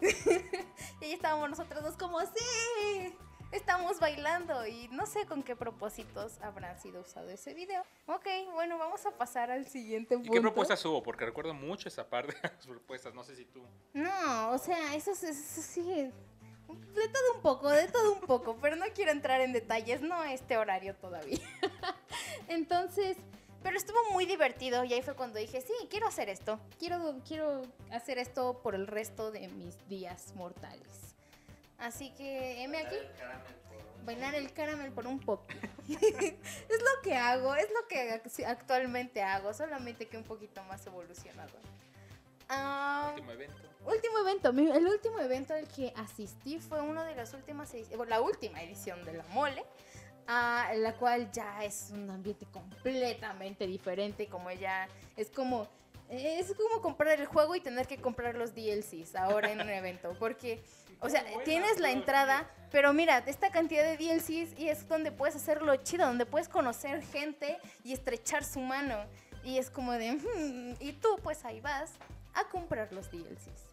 y ahí estábamos nosotros dos como, sí, estamos bailando. Y no sé con qué propósitos habrá sido usado ese video. Ok, bueno, vamos a pasar al siguiente ¿Y punto. qué propuestas hubo? Porque recuerdo mucho esa parte de las propuestas. No sé si tú. No, o sea, eso, es- eso sí. De todo un poco, de todo un poco, pero no quiero entrar en detalles, no a este horario todavía. Entonces, pero estuvo muy divertido y ahí fue cuando dije, sí, quiero hacer esto. Quiero, quiero hacer esto por el resto de mis días mortales. Así que, M aquí, bailar el caramel por un poco. es lo que hago, es lo que ac- actualmente hago, solamente que un poquito más evolucionado. Ah, Último evento. Último evento, el último evento al que asistí fue uno de las últimas ediciones, la última edición de la mole. A la cual ya es un ambiente completamente diferente, como ya es como es como comprar el juego y tener que comprar los DLCs ahora en un evento, porque o sea, tienes la entrada, pero mira, esta cantidad de DLCs y es donde puedes hacerlo chido, donde puedes conocer gente y estrechar su mano. Y es como de, "Hmm", y tú pues ahí vas a comprar los DLCs.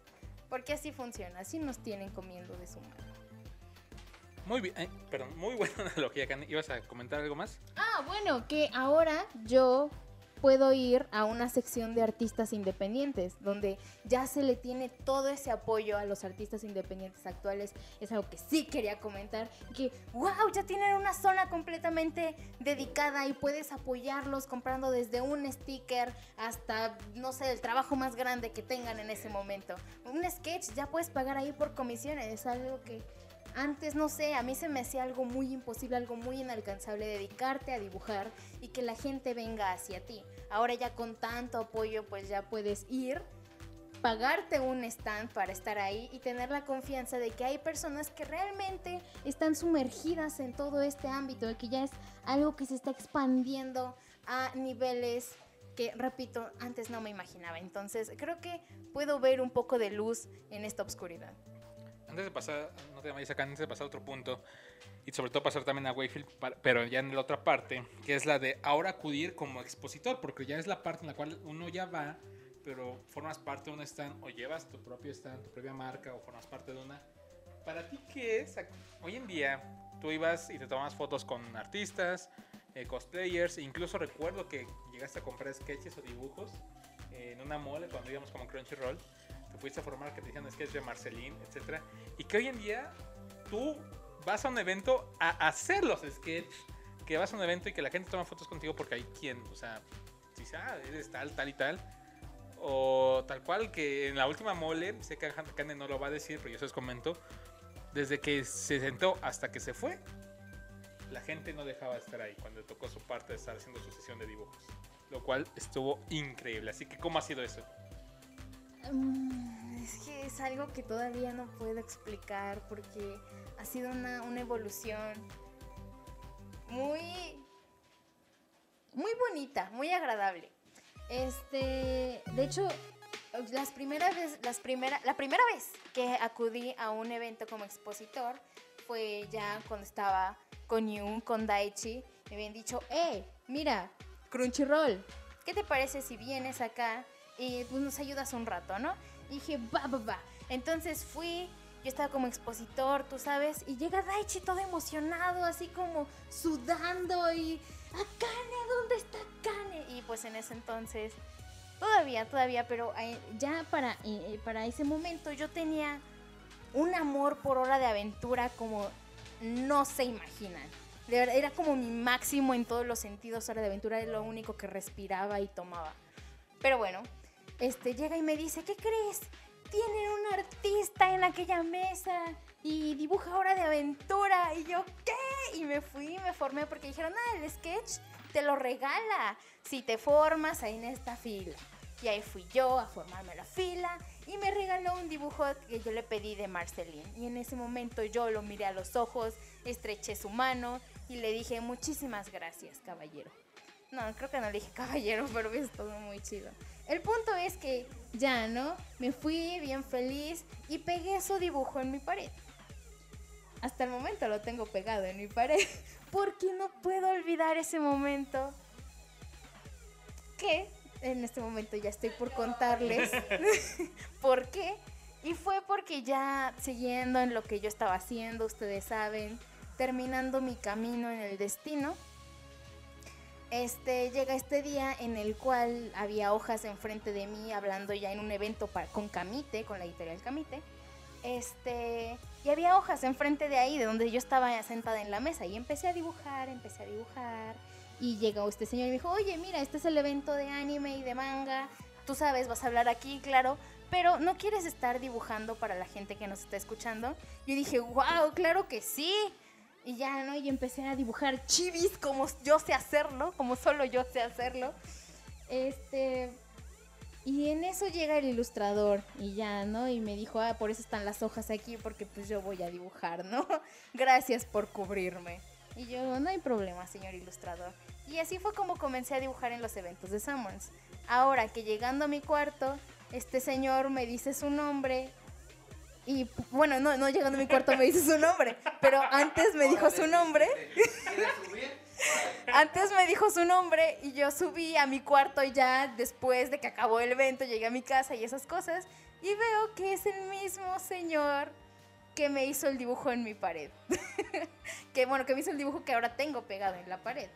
Porque así funciona, así nos tienen comiendo de su mano. Muy bien, eh, perdón, muy buena analogía, Karen. ¿Ibas a comentar algo más? Ah, bueno, que ahora yo puedo ir a una sección de artistas independientes, donde ya se le tiene todo ese apoyo a los artistas independientes actuales. Es algo que sí quería comentar, que wow, ya tienen una zona completamente dedicada y puedes apoyarlos comprando desde un sticker hasta, no sé, el trabajo más grande que tengan en ese momento. Un sketch ya puedes pagar ahí por comisiones, es algo que antes, no sé, a mí se me hacía algo muy imposible, algo muy inalcanzable dedicarte a dibujar y que la gente venga hacia ti. Ahora ya con tanto apoyo, pues ya puedes ir, pagarte un stand para estar ahí y tener la confianza de que hay personas que realmente están sumergidas en todo este ámbito, de que ya es algo que se está expandiendo a niveles que, repito, antes no me imaginaba. Entonces, creo que puedo ver un poco de luz en esta oscuridad. Antes de pasar, no te vayas acá, antes de pasar a otro punto, y sobre todo pasar también a Wayfield, pero ya en la otra parte, que es la de ahora acudir como expositor, porque ya es la parte en la cual uno ya va, pero formas parte de un stand, o llevas tu propio stand, tu propia marca, o formas parte de una. Para ti, ¿qué es? Hoy en día, tú ibas y te tomabas fotos con artistas, eh, cosplayers, e incluso recuerdo que llegaste a comprar sketches o dibujos eh, en una mole cuando íbamos como Crunchyroll te fuiste a formar que te decían sketch de Marceline, etcétera, y que hoy en día tú vas a un evento a hacer los sketches, que vas a un evento y que la gente toma fotos contigo porque hay quien, o sea, dice, ah, eres tal, tal y tal, o tal cual que en la última mole, sé que Kane no lo va a decir, pero yo se los comento, desde que se sentó hasta que se fue, la gente no dejaba de estar ahí cuando tocó su parte de estar haciendo su sesión de dibujos, lo cual estuvo increíble. Así que, ¿cómo ha sido eso? Mm, Es que es algo que todavía no puedo explicar porque ha sido una, una evolución muy, muy bonita, muy agradable. Este, de hecho, las primeras vez, las primera, la primera vez que acudí a un evento como expositor fue ya cuando estaba con Yun, con Daichi. Me habían dicho, eh, mira, Crunchyroll, ¿qué te parece si vienes acá y pues, nos ayudas un rato, ¿no? Dije, va, va, va. Entonces fui, yo estaba como expositor, tú sabes, y llega Daichi todo emocionado, así como sudando y, Akane, ¿dónde está Akane? Y pues en ese entonces, todavía, todavía, pero eh, ya para, eh, para ese momento yo tenía un amor por hora de aventura como no se imaginan. Era como mi máximo en todos los sentidos. Hora de aventura era lo único que respiraba y tomaba. Pero bueno, este llega y me dice, ¿qué crees? Tienen un artista en aquella mesa y dibuja hora de aventura. Y yo, ¿qué? Y me fui, me formé porque dijeron, ah, el sketch te lo regala si te formas ahí en esta fila. Y ahí fui yo a formarme la fila y me regaló un dibujo que yo le pedí de Marceline. Y en ese momento yo lo miré a los ojos, estreché su mano y le dije muchísimas gracias, caballero. No, creo que no le dije caballero, pero es todo muy chido. El punto es que ya, ¿no? Me fui bien feliz y pegué su dibujo en mi pared. Hasta el momento lo tengo pegado en mi pared porque no puedo olvidar ese momento que en este momento ya estoy por contarles por qué. Y fue porque ya siguiendo en lo que yo estaba haciendo, ustedes saben, terminando mi camino en el destino, este llega este día en el cual había hojas enfrente de mí hablando ya en un evento con Camite, con la editorial Camite. Este, y había hojas enfrente de ahí, de donde yo estaba sentada en la mesa, y empecé a dibujar, empecé a dibujar. Y llegó este señor y me dijo, oye, mira, este es el evento de anime y de manga. Tú sabes, vas a hablar aquí, claro. Pero ¿no quieres estar dibujando para la gente que nos está escuchando? Yo dije, wow, claro que sí. Y ya, ¿no? Y empecé a dibujar chivis como yo sé hacerlo, como solo yo sé hacerlo. Este... Y en eso llega el ilustrador y ya, ¿no? Y me dijo, ah, por eso están las hojas aquí, porque pues yo voy a dibujar, ¿no? Gracias por cubrirme. Y yo, no hay problema, señor ilustrador. Y así fue como comencé a dibujar en los eventos de Summons. Ahora que llegando a mi cuarto, este señor me dice su nombre. Y bueno, no, no llegando a mi cuarto me dice su nombre, pero antes me dijo su nombre. Antes me dijo su nombre y yo subí a mi cuarto ya después de que acabó el evento, llegué a mi casa y esas cosas. Y veo que es el mismo señor que me hizo el dibujo en mi pared. que bueno, que me hizo el dibujo que ahora tengo pegado en la pared.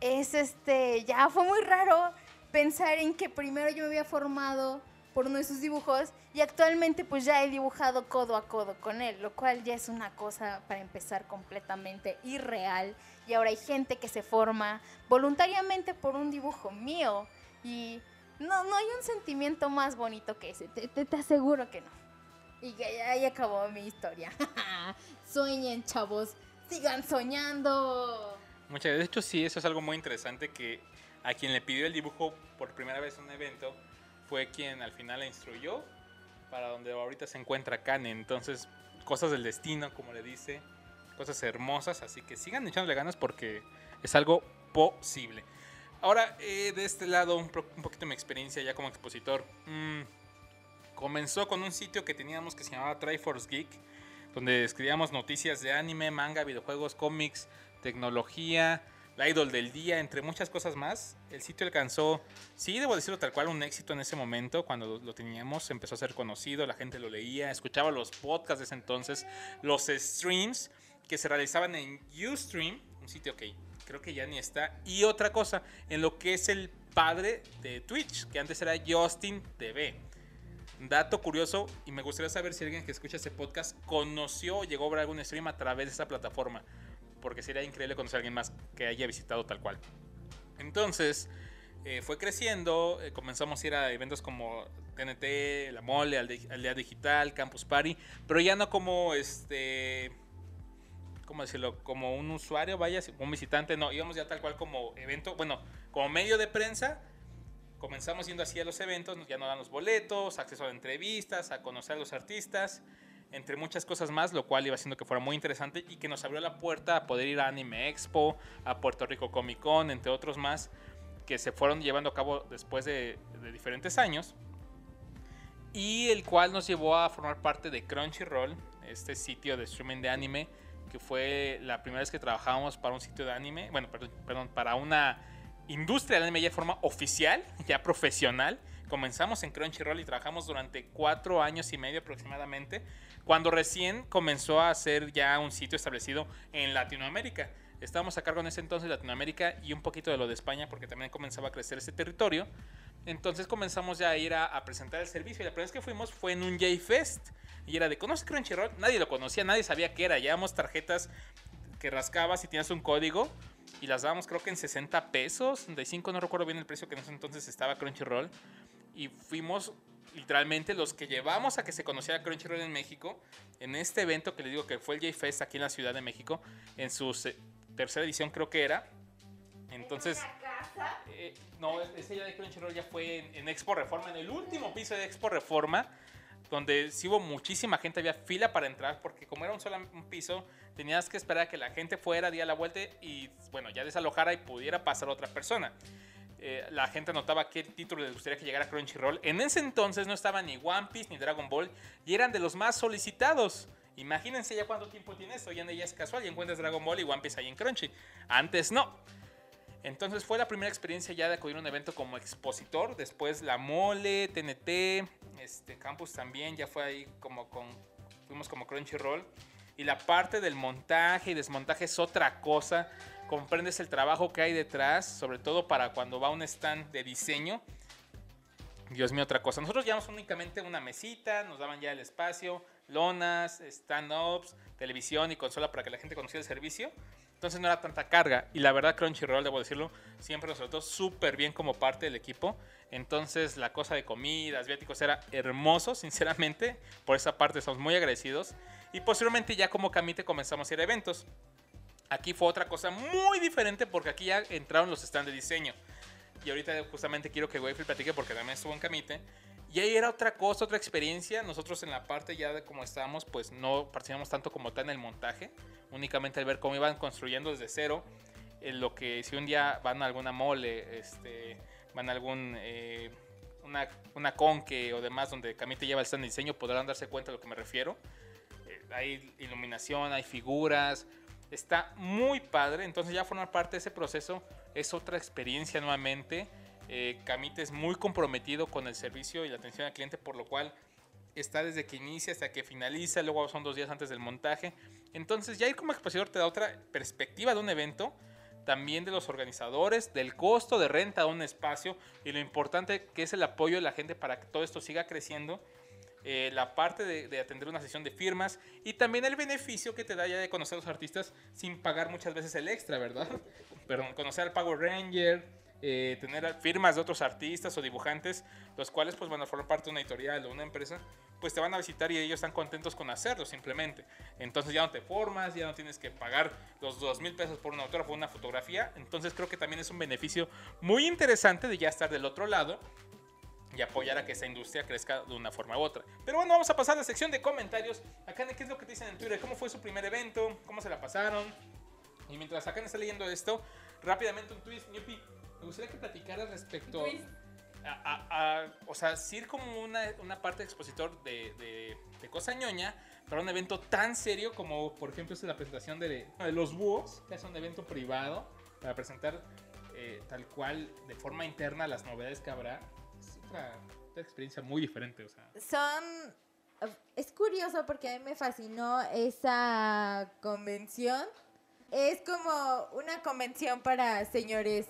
Es este, ya fue muy raro pensar en que primero yo me había formado por uno de sus dibujos y actualmente pues ya he dibujado codo a codo con él, lo cual ya es una cosa para empezar completamente irreal y ahora hay gente que se forma voluntariamente por un dibujo mío y no, no hay un sentimiento más bonito que ese, te, te- te aseguro que no. Y que ahí acabó mi historia. Sueñen, chavos, sigan soñando. Muchas gracias. De hecho, sí, eso es algo muy interesante que a quien le pidió el dibujo por primera vez en un evento fue quien al final la instruyó para donde ahorita se encuentra Kane. Entonces, cosas del destino, como le dice, cosas hermosas. Así que sigan echándole ganas porque es algo posible. Ahora, eh, de este lado, un, poquito mi experiencia ya como expositor. Mm, comenzó con un sitio que teníamos que se llamaba Triforce Geek, donde escribíamos noticias de anime, manga, videojuegos, cómics, tecnología, la idol del día, entre muchas cosas más. El sitio alcanzó, sí, debo decirlo tal cual, un éxito en ese momento, cuando lo, teníamos, empezó a ser conocido, la gente lo leía, escuchaba los podcasts de ese entonces, los streams que se realizaban en Ustream, un sitio que creo que ya ni está, y otra cosa, en lo que es el padre de Twitch, que antes era Justin TV. Dato curioso, y me gustaría saber si alguien que escucha ese podcast conoció o llegó a ver algún stream a través de esa plataforma. Porque sería increíble conocer a alguien más que haya visitado tal cual. Entonces, eh, fue creciendo, eh, comenzamos a ir a eventos como TNT, La Mole, Alde- Aldea Digital, Campus Party, pero ya no como este. ¿Cómo decirlo? Como un usuario, vaya, como un visitante, no, íbamos ya tal cual como evento, bueno, como medio de prensa, comenzamos yendo así a los eventos, ya nos dan los boletos, acceso a entrevistas, a conocer a los artistas, entre muchas cosas más, lo cual iba haciendo que fuera muy interesante y que nos abrió la puerta a poder ir a Anime Expo, a Puerto Rico Comic Con, entre otros más, que se fueron llevando a cabo después de, de diferentes años. Y el cual nos llevó a formar parte de Crunchyroll, este sitio de streaming de anime, que fue la primera vez que trabajábamos para un sitio de anime, bueno, perdón, para una industria del anime ya de forma oficial, ya profesional. Comenzamos en Crunchyroll y trabajamos durante cuatro años y medio aproximadamente, cuando recién comenzó a ser ya un sitio establecido en Latinoamérica. Estábamos a cargo en ese entonces de Latinoamérica y un poquito de lo de España, porque también comenzaba a crecer ese territorio. Entonces comenzamos ya a ir a, a presentar el servicio. Y la primera vez que fuimos fue en un J-Fest. Y era de, ¿conoces Crunchyroll? Nadie lo conocía, nadie sabía qué era. Llevamos tarjetas que rascabas y tenías un código. Y las dábamos creo que en 60 pesos, 65, no recuerdo bien el precio que en ese entonces estaba Crunchyroll. Y fuimos literalmente los que llevamos a que se conociera Crunchyroll en México. En este evento que les digo que fue el J-Fest aquí en la Ciudad de México. En su tercera edición creo que era. Entonces... Eh, no, ese ya de Crunchyroll ya fue en, en Expo Reforma, en el último piso de Expo Reforma, donde sí hubo muchísima gente, había fila para entrar, porque como era un solo un piso, tenías que esperar a que la gente fuera, diera la vuelta y, bueno, ya desalojara y pudiera pasar otra persona. Eh, la gente notaba qué título les gustaría que llegara a Crunchyroll. En ese entonces no estaba ni One Piece ni Dragon Ball y eran de los más solicitados. Imagínense ya cuánto tiempo tiene esto. Hoy en día es casual y encuentras Dragon Ball y One Piece ahí en Crunchy. Antes no. Entonces fue la primera experiencia ya de acudir a un evento como expositor. Después la Mole, TNT, este Campus también, ya fue ahí como con. Fuimos como Crunchyroll. Y la parte del montaje y desmontaje es otra cosa. Comprendes el trabajo que hay detrás, sobre todo para cuando va un stand de diseño. Dios mío, otra cosa. Nosotros llevamos únicamente una mesita, nos daban ya el espacio, lonas, stand-ups, televisión y consola para que la gente conociera el servicio. Entonces no era tanta carga. Y la verdad, Crunchyroll, debo decirlo, siempre nos trató súper bien como parte del equipo. Entonces la cosa de comidas, viáticos era hermoso, sinceramente. Por esa parte estamos muy agradecidos. Y posteriormente ya como Camite comenzamos a ir a eventos. Aquí fue otra cosa muy diferente porque aquí ya entraron los stands de diseño. Y ahorita justamente quiero que Wayfield platique porque también estuvo en Camite. Y ahí era otra cosa, otra experiencia. Nosotros en la parte ya de cómo estábamos, pues no participamos tanto como tal en el montaje. Únicamente al ver cómo iban construyendo desde cero. En lo que si un día van a alguna mole, este, van a algún... eh, una, una conque o demás donde Camille te lleva el stand de diseño, podrán darse cuenta de lo que me refiero. Eh, hay iluminación, hay figuras. Está muy padre. Entonces ya formar parte de ese proceso es otra experiencia nuevamente. Eh, Camite es muy comprometido con el servicio y la atención al cliente, por lo cual está desde que inicia hasta que finaliza, luego son dos días antes del montaje. Entonces ya ir como expositor te da otra perspectiva de un evento, también de los organizadores, del costo de renta de un espacio y lo importante que es el apoyo de la gente para que todo esto siga creciendo. Eh, la parte de, de atender una sesión de firmas y también el beneficio que te da ya de conocer a los artistas sin pagar muchas veces el extra, ¿verdad? Perdón, conocer al Power Ranger, eh, tener firmas de otros artistas o dibujantes, los cuales pues van a formar parte de una editorial o una empresa, pues te van a visitar y ellos están contentos con hacerlo simplemente. Entonces ya no te formas, ya no tienes que pagar los dos mil pesos por un autógrafo o una fotografía. Entonces creo que también es un beneficio muy interesante de ya estar del otro lado y apoyar a que esa industria crezca de una forma u otra. Pero bueno, vamos a pasar a la sección de comentarios. Akane, ¿qué es lo que te dicen en Twitter? ¿Cómo fue su primer evento? ¿Cómo se la pasaron? Y mientras Akane está leyendo esto, rápidamente un twist, Ñupi, me gustaría que platicaras respecto a, a- a- o sea, sí ir como una, una parte de expositor de, de, de cosa ñoña para un evento tan serio como, por ejemplo, es la presentación de, de los búhos, que es un evento privado para presentar eh, tal cual de forma interna las novedades que habrá. Es otra, otra experiencia muy diferente, o sea. Son. Es curioso porque a mí me fascinó esa convención. Es como una convención para señores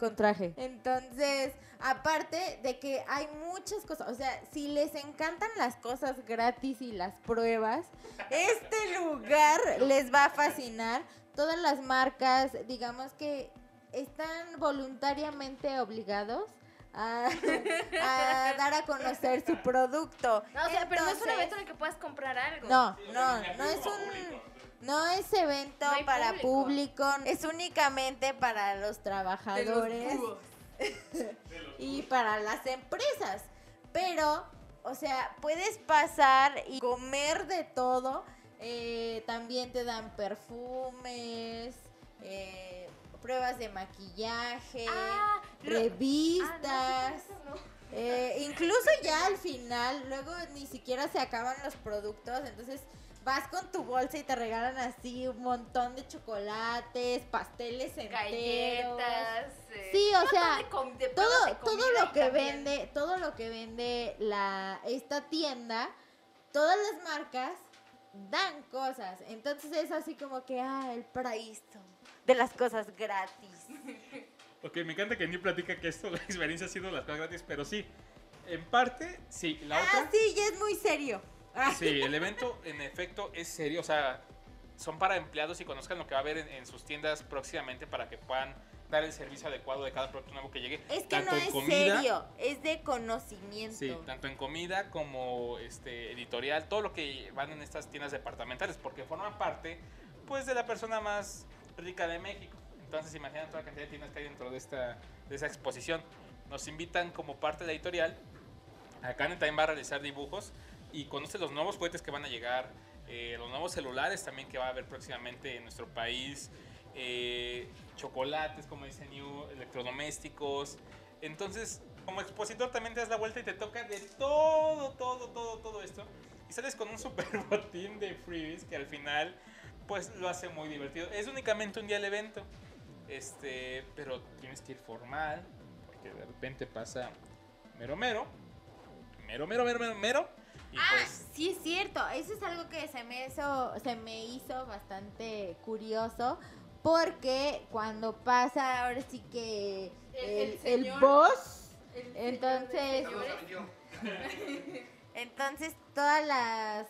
con traje. Entonces, aparte de que hay muchas cosas, o sea, si les encantan las cosas gratis y las pruebas, este lugar les va a fascinar. Todas las marcas, digamos que están voluntariamente obligados a, a dar a conocer su producto. No, o sea, pero no es un evento en el que puedas comprar algo. no, no, no es un no es evento No para público. público. es únicamente para los De los trabajadores y para las empresas. Pero, o sea, puedes pasar y comer de todo. Eh, también te dan perfumes, eh, pruebas de maquillaje, Ah, revistas. Ah, no. Eh, incluso ya al final, luego ni siquiera se acaban los productos, entonces vas con tu bolsa y te regalan así un montón de chocolates, pasteles enteros. Galletas. eh, Sí, o sea, de de Todo, de todo lo que también- vende, todo lo que vende la esta tienda, todas las marcas dan cosas. Entonces es así como que ah, el paraíso de las cosas gratis. Ok, me encanta que ni platica que esto, la experiencia ha sido las cosas gratis, pero sí, en parte, sí, la Ah, otra... sí, ya es muy serio. Sí, el evento en efecto es serio, o sea, son para empleados y conozcan lo que va a haber en, en sus tiendas próximamente para que puedan dar el servicio adecuado de cada producto nuevo que llegue. Es que tanto no en es comida, serio, es de conocimiento. Sí, tanto en comida como este editorial, todo lo que van en estas tiendas departamentales, porque forman parte pues de la persona más rica de México. Entonces imaginen toda la cantidad de tiendas que hay dentro de esta de esa exposición. Nos invitan como parte de la editorial. Acá también va a realizar dibujos y conoce los nuevos juguetes que van a llegar, eh, los nuevos celulares también que va a haber próximamente en nuestro país, eh, chocolates, como dice New, electrodomésticos. Entonces, como expositor también te das la vuelta y te toca de todo, todo, todo, todo esto. Y sales con un super botín de freebies que al final, pues lo hace muy divertido. Es únicamente un día el evento, este, pero tienes que ir formal, porque de repente pasa mero, mero, mero, mero, mero, mero, mero. Y Ah, pues, sí es cierto. Eso es algo que se me hizo, se me hizo bastante curioso. Porque cuando pasa ahora sí que El- el, el boss, El entonces, entonces todas las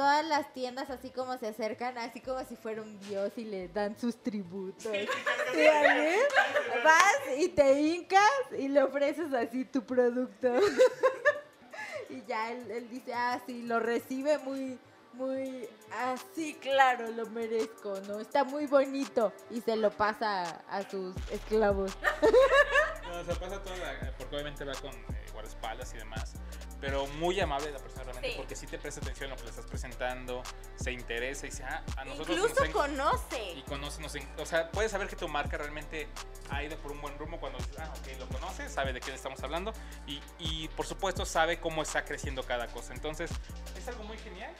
todas las tiendas así como se acercan, así como si fuera un dios y le dan sus tributos. ¿Sí? Vas y te hincas y le ofreces así tu producto. y ya él, él dice, ah, sí, lo recibe muy, muy, así, claro, lo merezco, ¿no? Está muy bonito. Y se lo pasa a, a sus esclavos. no, se pasa toda la- porque obviamente va con eh, guardaespaldas y demás. Pero muy amable la persona realmente Sí. porque sí te presta atención a lo que le estás presentando, se interesa y dice, ah, a nosotros Incluso nos conoce. y conoce, nos o sea, puedes saber que tu marca realmente ha ido por un buen rumbo cuando dices, ah, ok, lo conoce, sabe de qué le estamos hablando y, y por supuesto sabe cómo está creciendo cada cosa. Entonces, es algo muy genial.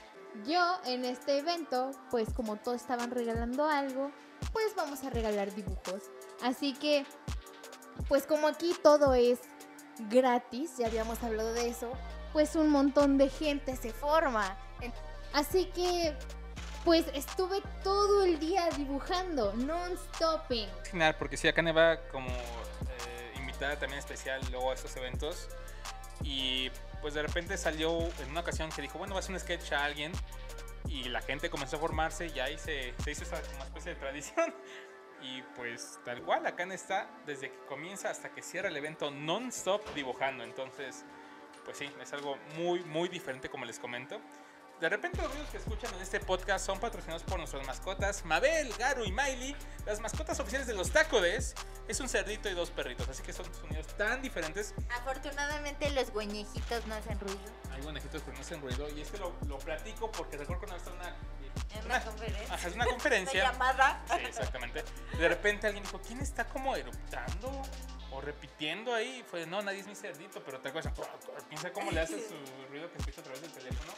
Yo en este evento, pues como todos estaban regalando algo, pues vamos a regalar dibujos. Así que, pues como aquí todo es gratis, ya habíamos hablado de eso, pues un montón de gente se forma. Así que, pues estuve todo el día dibujando, non-stopping. Genial, porque sí, Akane va como eh, invitada también especial luego a estos eventos. Y pues de repente salió en una ocasión que dijo, bueno, va a un sketch a alguien. Y la gente comenzó a formarse y ahí se, se hizo esa como especie de tradición. Y pues tal cual, Akane está desde que comienza hasta que cierra el evento non-stop dibujando. Entonces, pues sí, es algo muy, muy diferente como les comento. De repente los ruidos que escuchan en este podcast son patrocinados por nuestras mascotas Mabel, Garu y Miley. Las mascotas oficiales de los Tacodes es un cerdito y dos perritos, así que son sonidos tan diferentes. Afortunadamente los güeñejitos no hacen ruido. Hay conejitos que no hacen ruido y es que lo, lo platico porque recuerdo cuando estaba una, En una- una conferencia. ajá, es una Una conferencia. llamada. Sí, exactamente. De repente alguien dijo, ¿quién está como eruptando o repitiendo ahí? Fue, no, nadie es mi cerdito, pero tal cosa. Piensa cómo le hace su ruido que escucha a través del teléfono,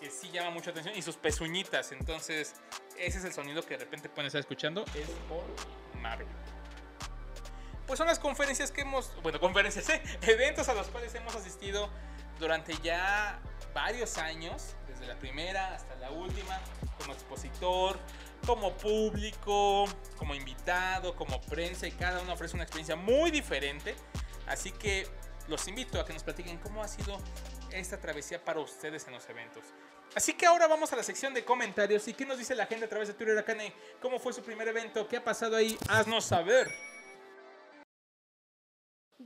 que sí llama mucha atención, y sus pezuñitas. Entonces, ese es el sonido que de repente pueden estar escuchando, es por Marvel. Pues son las conferencias que hemos, bueno, conferencias, ¿eh? eventos a los cuales hemos asistido durante ya varios años, desde la primera hasta la última, como expositor, como público, como invitado, como prensa y cada uno ofrece una experiencia muy diferente. Así que los invito a que nos platiquen cómo ha sido esta travesía para ustedes en los eventos. Así que ahora vamos a la sección de comentarios y qué nos dice la gente a través de Twitter Akane, cómo fue su primer evento, qué ha pasado ahí, haznos saber.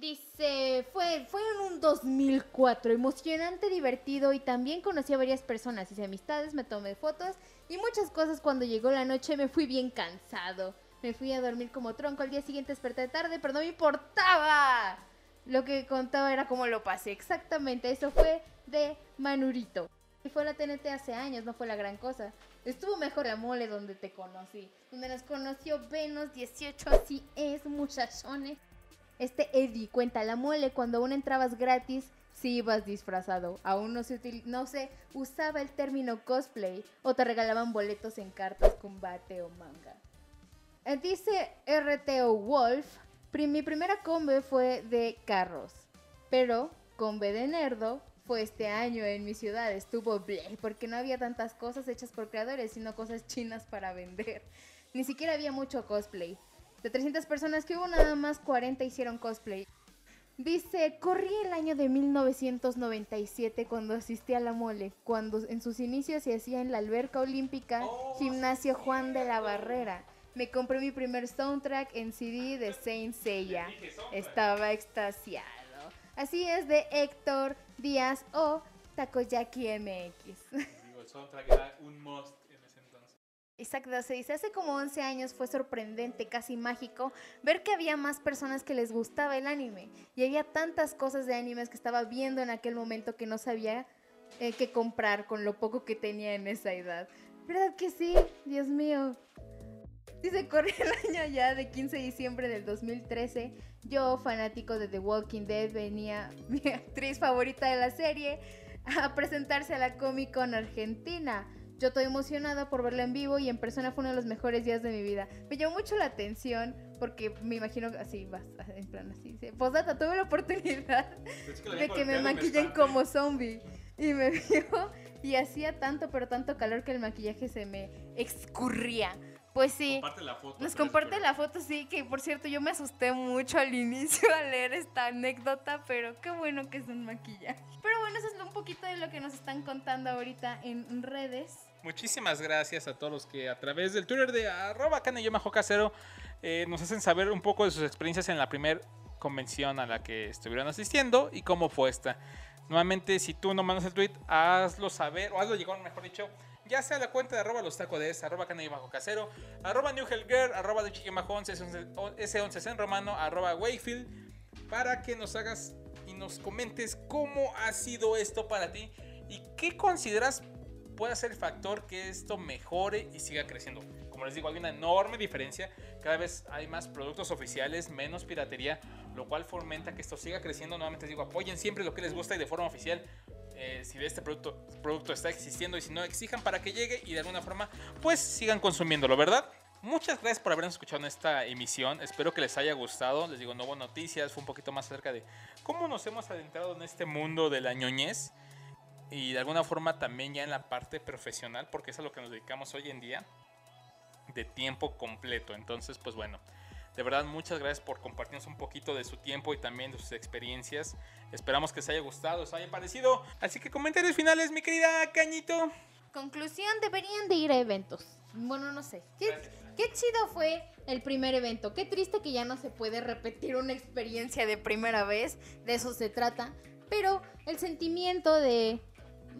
Dice, fue, fue en un 2004, emocionante, divertido y también conocí a varias personas, hice amistades, me tomé fotos y muchas cosas. Cuando llegó la noche me fui bien cansado. Me fui a dormir como tronco, al día siguiente desperté tarde, pero no me importaba. Lo que contaba era cómo lo pasé, exactamente, eso fue de Manurito. Y fue la TNT hace años, no fue la gran cosa. Estuvo mejor la mole donde te conocí, donde nos conoció Venus 18, así es, muchachones. Este Eddie cuenta la mole cuando aún entrabas gratis si ibas disfrazado. Aún no se, util- no usaba el término cosplay o te regalaban boletos en cartas, combate o manga. Eh, Dice RTO Wolf, "Pri- mi primera combe fue de carros, pero combe de nerdo fue este año en mi ciudad. Estuvo bleh, porque no había tantas cosas hechas por creadores, sino cosas chinas para vender. Ni siquiera había mucho cosplay. De 300 personas que hubo, nada más 40 hicieron cosplay. Dice, corrí el año de 1997 cuando asistí a la mole, cuando en sus inicios se hacía en la alberca olímpica Gimnasio Juan de la Barrera. Me compré mi primer soundtrack en CD de Saint Seiya. Estaba extasiado. Así es de Héctor Díaz o Takoyaki MX. Digo, el soundtrack era un must. Exacto, se dice, hace como 11 años fue sorprendente, casi mágico, ver que había más personas que les gustaba el anime. Y había tantas cosas de animes que estaba viendo en aquel momento que no sabía eh, qué comprar con lo poco que tenía en esa edad. ¿Verdad que sí? Dios mío. Dice, corrí el año ya de 15 de diciembre del 2013. Yo, fanático de The Walking Dead, venía mi actriz favorita de la serie a presentarse a la Comic Con Argentina. Yo estoy emocionada por verla en vivo y en persona fue uno de los mejores días de mi vida. Me llamó mucho la atención porque me imagino así vas, en plan así. dice, Posdata, tuve la oportunidad de que me maquillen como zombie. Y me vio y hacía tanto, pero tanto calor que el maquillaje se me excurría. Pues sí. Comparte la foto. Nos comparte pero- la foto, sí, que por cierto yo me asusté mucho al inicio al leer esta anécdota, pero qué bueno que es un maquillaje. Pero bueno, eso es un poquito de lo que nos están contando ahorita en redes. Muchísimas gracias a todos los que a través del Twitter de arroba casero eh, nos hacen saber un poco de sus experiencias en la primera convención a la que estuvieron asistiendo y cómo fue esta. Nuevamente, si tú no mandas el tweet, hazlo saber, o hazlo llegar, mejor dicho, ya sea la cuenta de arroba los tacodes, arroba casero, arroba newhelgirl, arroba de 11 S11 en romano, arroba wayfield, para que nos hagas y nos comentes cómo ha sido esto para ti y qué consideras puede ser el factor que esto mejore y siga creciendo. Como les digo, hay una enorme diferencia. Cada vez hay más productos oficiales, menos piratería, lo cual fomenta que esto siga creciendo. Nuevamente les digo, apoyen siempre lo que les gusta y de forma oficial. eh, si este producto, producto está existiendo y si no, exijan para que llegue y de alguna forma, pues sigan consumiéndolo, ¿verdad? Muchas gracias por habernos escuchado en esta emisión. Espero que les haya gustado. Les digo, no hubo noticias, fue un poquito más acerca de cómo nos hemos adentrado en este mundo de la ñoñez y de alguna forma también ya en la parte profesional, porque es a lo que nos dedicamos hoy en día de tiempo completo. Entonces, pues bueno, de verdad muchas gracias por compartirnos un poquito de su tiempo y también de sus experiencias. Esperamos que les haya gustado, os haya parecido. Así que comentarios finales, mi querida Cañito. Conclusión, deberían de ir a eventos. Bueno, no sé. ¿Qué, qué chido fue el primer evento. Qué triste que ya no se puede repetir una experiencia de primera vez. De eso se trata. Pero el sentimiento de,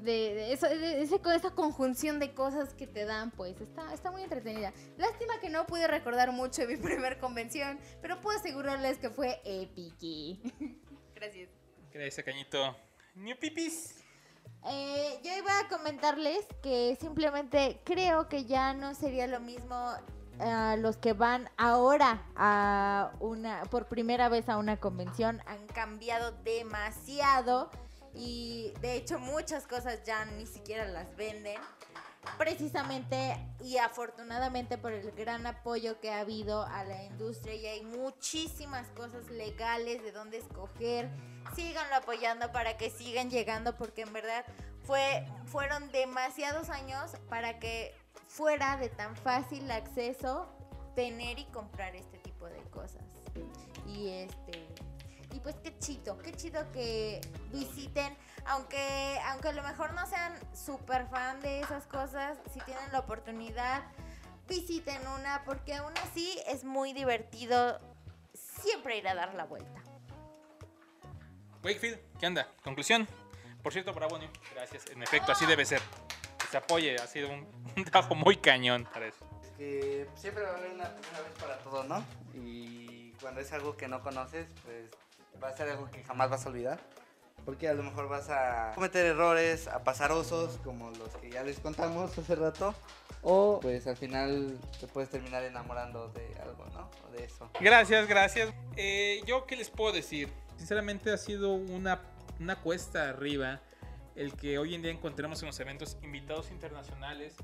de, de eso- de ese- esa conjunción de cosas que te dan, pues está, está muy entretenida. Lástima que no pude recordar mucho de mi primer convención, pero puedo asegurarles que fue épica. Gracias. Gracias, Cañito. New Pipis. Eh, yo iba a comentarles que simplemente creo que ya no sería lo mismo a los que van ahora a una por primera vez a una convención han cambiado demasiado y de hecho muchas cosas ya ni siquiera las venden precisamente y afortunadamente por el gran apoyo que ha habido a la industria y hay muchísimas cosas legales de dónde escoger. Síganlo apoyando para que sigan llegando porque en verdad fue, fueron demasiados años para que fuera de tan fácil acceso tener y comprar este tipo de cosas. Y este y pues qué chido, qué chido que visiten, aunque aunque a lo mejor no sean súper fan de esas cosas, si tienen la oportunidad, visiten una, porque aún así es muy divertido siempre ir a dar la vuelta. Wakefield, ¿qué onda? Conclusión. Por cierto, bravo, New. Gracias. En efecto, así debe ser. Que se apoye. Ha sido un, un trabajo muy cañón para eso. que siempre va a haber una primera vez para todo, ¿no? Y cuando es algo que no conoces, pues va a ser algo que jamás vas a olvidar. Porque a lo mejor vas a cometer errores, a pasar osos, como los que ya les contamos hace rato. O pues al final te puedes terminar enamorando de algo, ¿no? O de eso. Gracias, gracias. Eh, Yo, ¿qué les puedo decir? Sinceramente, ha sido una, una cuesta arriba el que hoy en día encontremos en los eventos invitados internacionales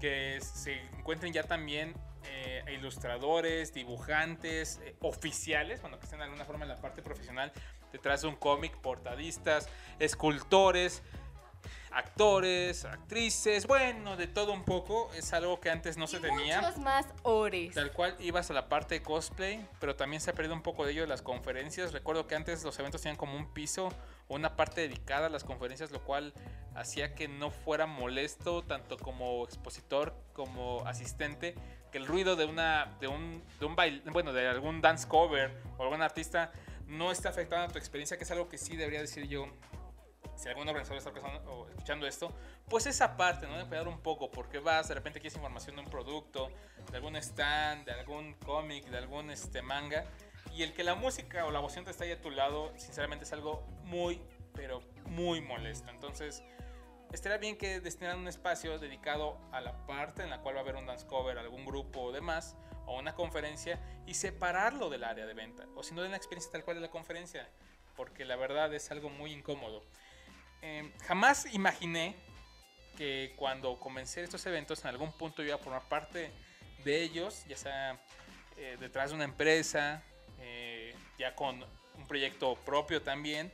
que se encuentren ya también eh, ilustradores, dibujantes, eh, oficiales, bueno, que estén de alguna forma en la parte profesional detrás de un cómic, portadistas, escultores, actores, actrices, bueno, de todo un poco. Es algo que antes no se tenía. Muchos más ores. Tal cual ibas a la parte de cosplay, pero también se ha perdido un poco de ello en las conferencias. Recuerdo que antes los eventos tenían como un piso o una parte dedicada a las conferencias, lo cual hacía que no fuera molesto tanto como expositor como asistente que el ruido de una de un de un baile, bueno, de algún dance cover o algún artista no está afectando a tu experiencia, que es algo que sí debería decir yo si algún organizador está pensando escuchando esto, pues esa parte, ¿no? De cuidar un poco, porque vas, de repente quieres información de un producto, de algún stand, de algún cómic, de algún este, manga, y el que la música o la voz te esté ahí a tu lado, sinceramente es algo muy, pero muy molesto. Entonces, estaría bien que destinaran un espacio dedicado a la parte en la cual va a haber un dance cover, algún grupo o demás, o una conferencia, y separarlo del área de venta, o si no, de la experiencia tal cual de la conferencia, porque la verdad es algo muy incómodo. Eh, jamás imaginé que cuando comencé estos eventos en algún punto iba a formar parte de ellos, ya sea eh, detrás de una empresa, eh, ya con un proyecto propio también.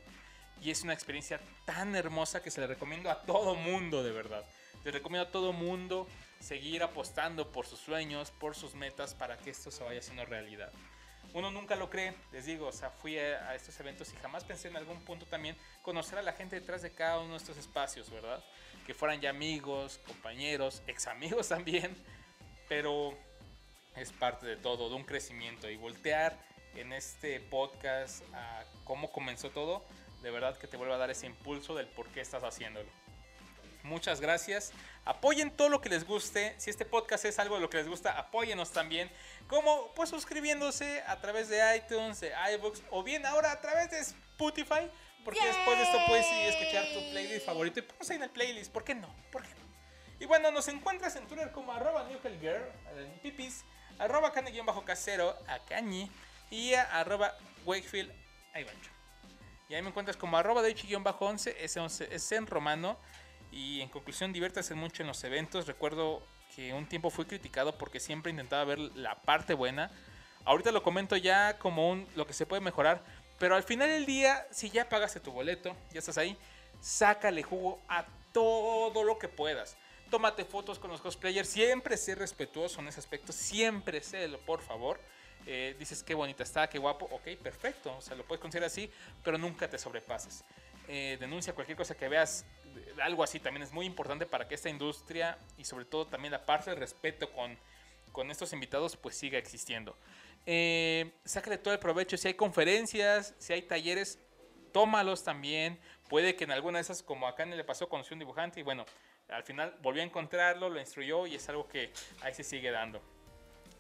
Y es una experiencia tan hermosa que se le recomiendo a todo mundo, de verdad. Le recomiendo a todo mundo seguir apostando por sus sueños, por sus metas, para que esto se vaya haciendo realidad uno nunca lo cree, les digo, o sea, fui a, a, estos eventos y jamás pensé en algún punto también conocer a la gente detrás de cada uno de estos espacios, ¿verdad? Que fueran ya amigos, compañeros, ex amigos también, pero es parte de todo, de un crecimiento y voltear en este podcast a cómo comenzó todo, de verdad que te vuelve a dar ese impulso del por qué estás haciéndolo. Muchas gracias. Apoyen todo lo que les guste. Si este podcast es algo de lo que les gusta, apóyenos también. Como pues suscribiéndose a través de iTunes, de iBooks o bien ahora a través de Spotify. Porque después de esto puedes ir a escuchar tu playlist favorito y ponnos ahí en el playlist. ¿Por qué no? ¿Por qué no? Y bueno, nos encuentras en Twitter como arroba Girl, pipis, arroba bajo casero Acañi y a arroba Wakefield Ivancho. Y ahí me encuentras como arroba bajo 11 ese 11 es en romano. Y en conclusión, diviértase mucho en los eventos. Recuerdo que un tiempo fui criticado porque siempre intentaba ver la parte buena. Ahorita lo comento ya como un, lo que se puede mejorar. Pero al final del día, si ya pagaste tu boleto, ya estás ahí, sácale jugo a todo lo que puedas. Tómate fotos con los cosplayers. Siempre sé respetuoso en ese aspecto. Siempre sélo, por favor. Eh, dices qué bonita está, qué guapo. Ok, perfecto. O sea, lo puedes considerar así, pero nunca te sobrepases. Eh, denuncia cualquier cosa que veas algo así también es muy importante para que esta industria y sobre todo también la parte de respeto con, con estos invitados pues siga existiendo. Eh, sácale todo el provecho, si hay conferencias, si hay talleres, tómalos también. Puede que en alguna de esas, como acá le pasó, con un dibujante y bueno, al final volvió a encontrarlo, lo instruyó y es algo que ahí se sigue dando.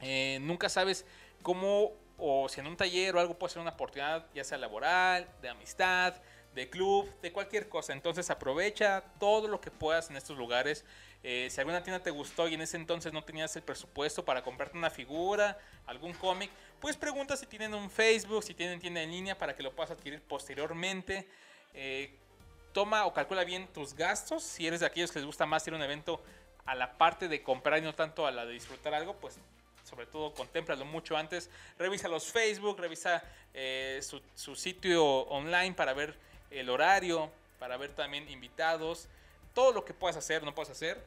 Eh, nunca sabes cómo o si en un taller o algo puede ser una oportunidad, ya sea laboral, de amistad, de club, de cualquier cosa. Entonces aprovecha todo lo que puedas en estos lugares. Eh, si alguna tienda te gustó y en ese entonces no tenías el presupuesto para comprarte una figura, algún cómic, pues pregunta si tienen un Facebook, si tienen tienda en línea para que lo puedas adquirir posteriormente. Eh, toma o calcula bien tus gastos. Si eres de aquellos que les gusta más ir a un evento a la parte de comprar y no tanto a la de disfrutar algo, pues sobre todo contémplalo mucho antes. Revisa los Facebook, revisa eh, su, sitio online para ver el horario, para ver también invitados, todo lo que puedas hacer, no puedas hacer,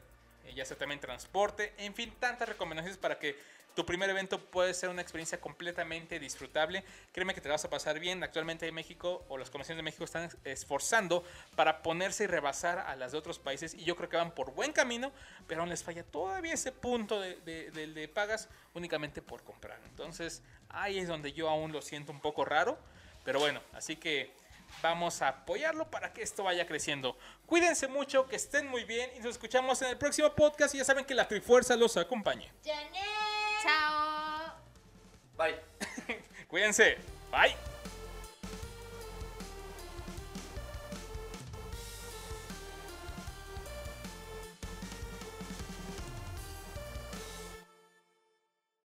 eh, ya sea también transporte, en fin, tantas recomendaciones para que tu primer evento puede ser una experiencia completamente disfrutable. Créeme que te vas a pasar bien. Actualmente en México o las comisiones de México están esforzando para ponerse y rebasar a las de otros países y yo creo que van por buen camino, pero aún les falla todavía ese punto de, de pagas únicamente por comprar. Entonces ahí es donde yo aún lo siento un poco raro, pero bueno, así que vamos a apoyarlo para que esto vaya creciendo. Cuídense mucho, que estén muy bien y nos escuchamos en el próximo podcast y ya saben que la Trifuerza los acompañe. Chao. Bye. Cuídense. Bye.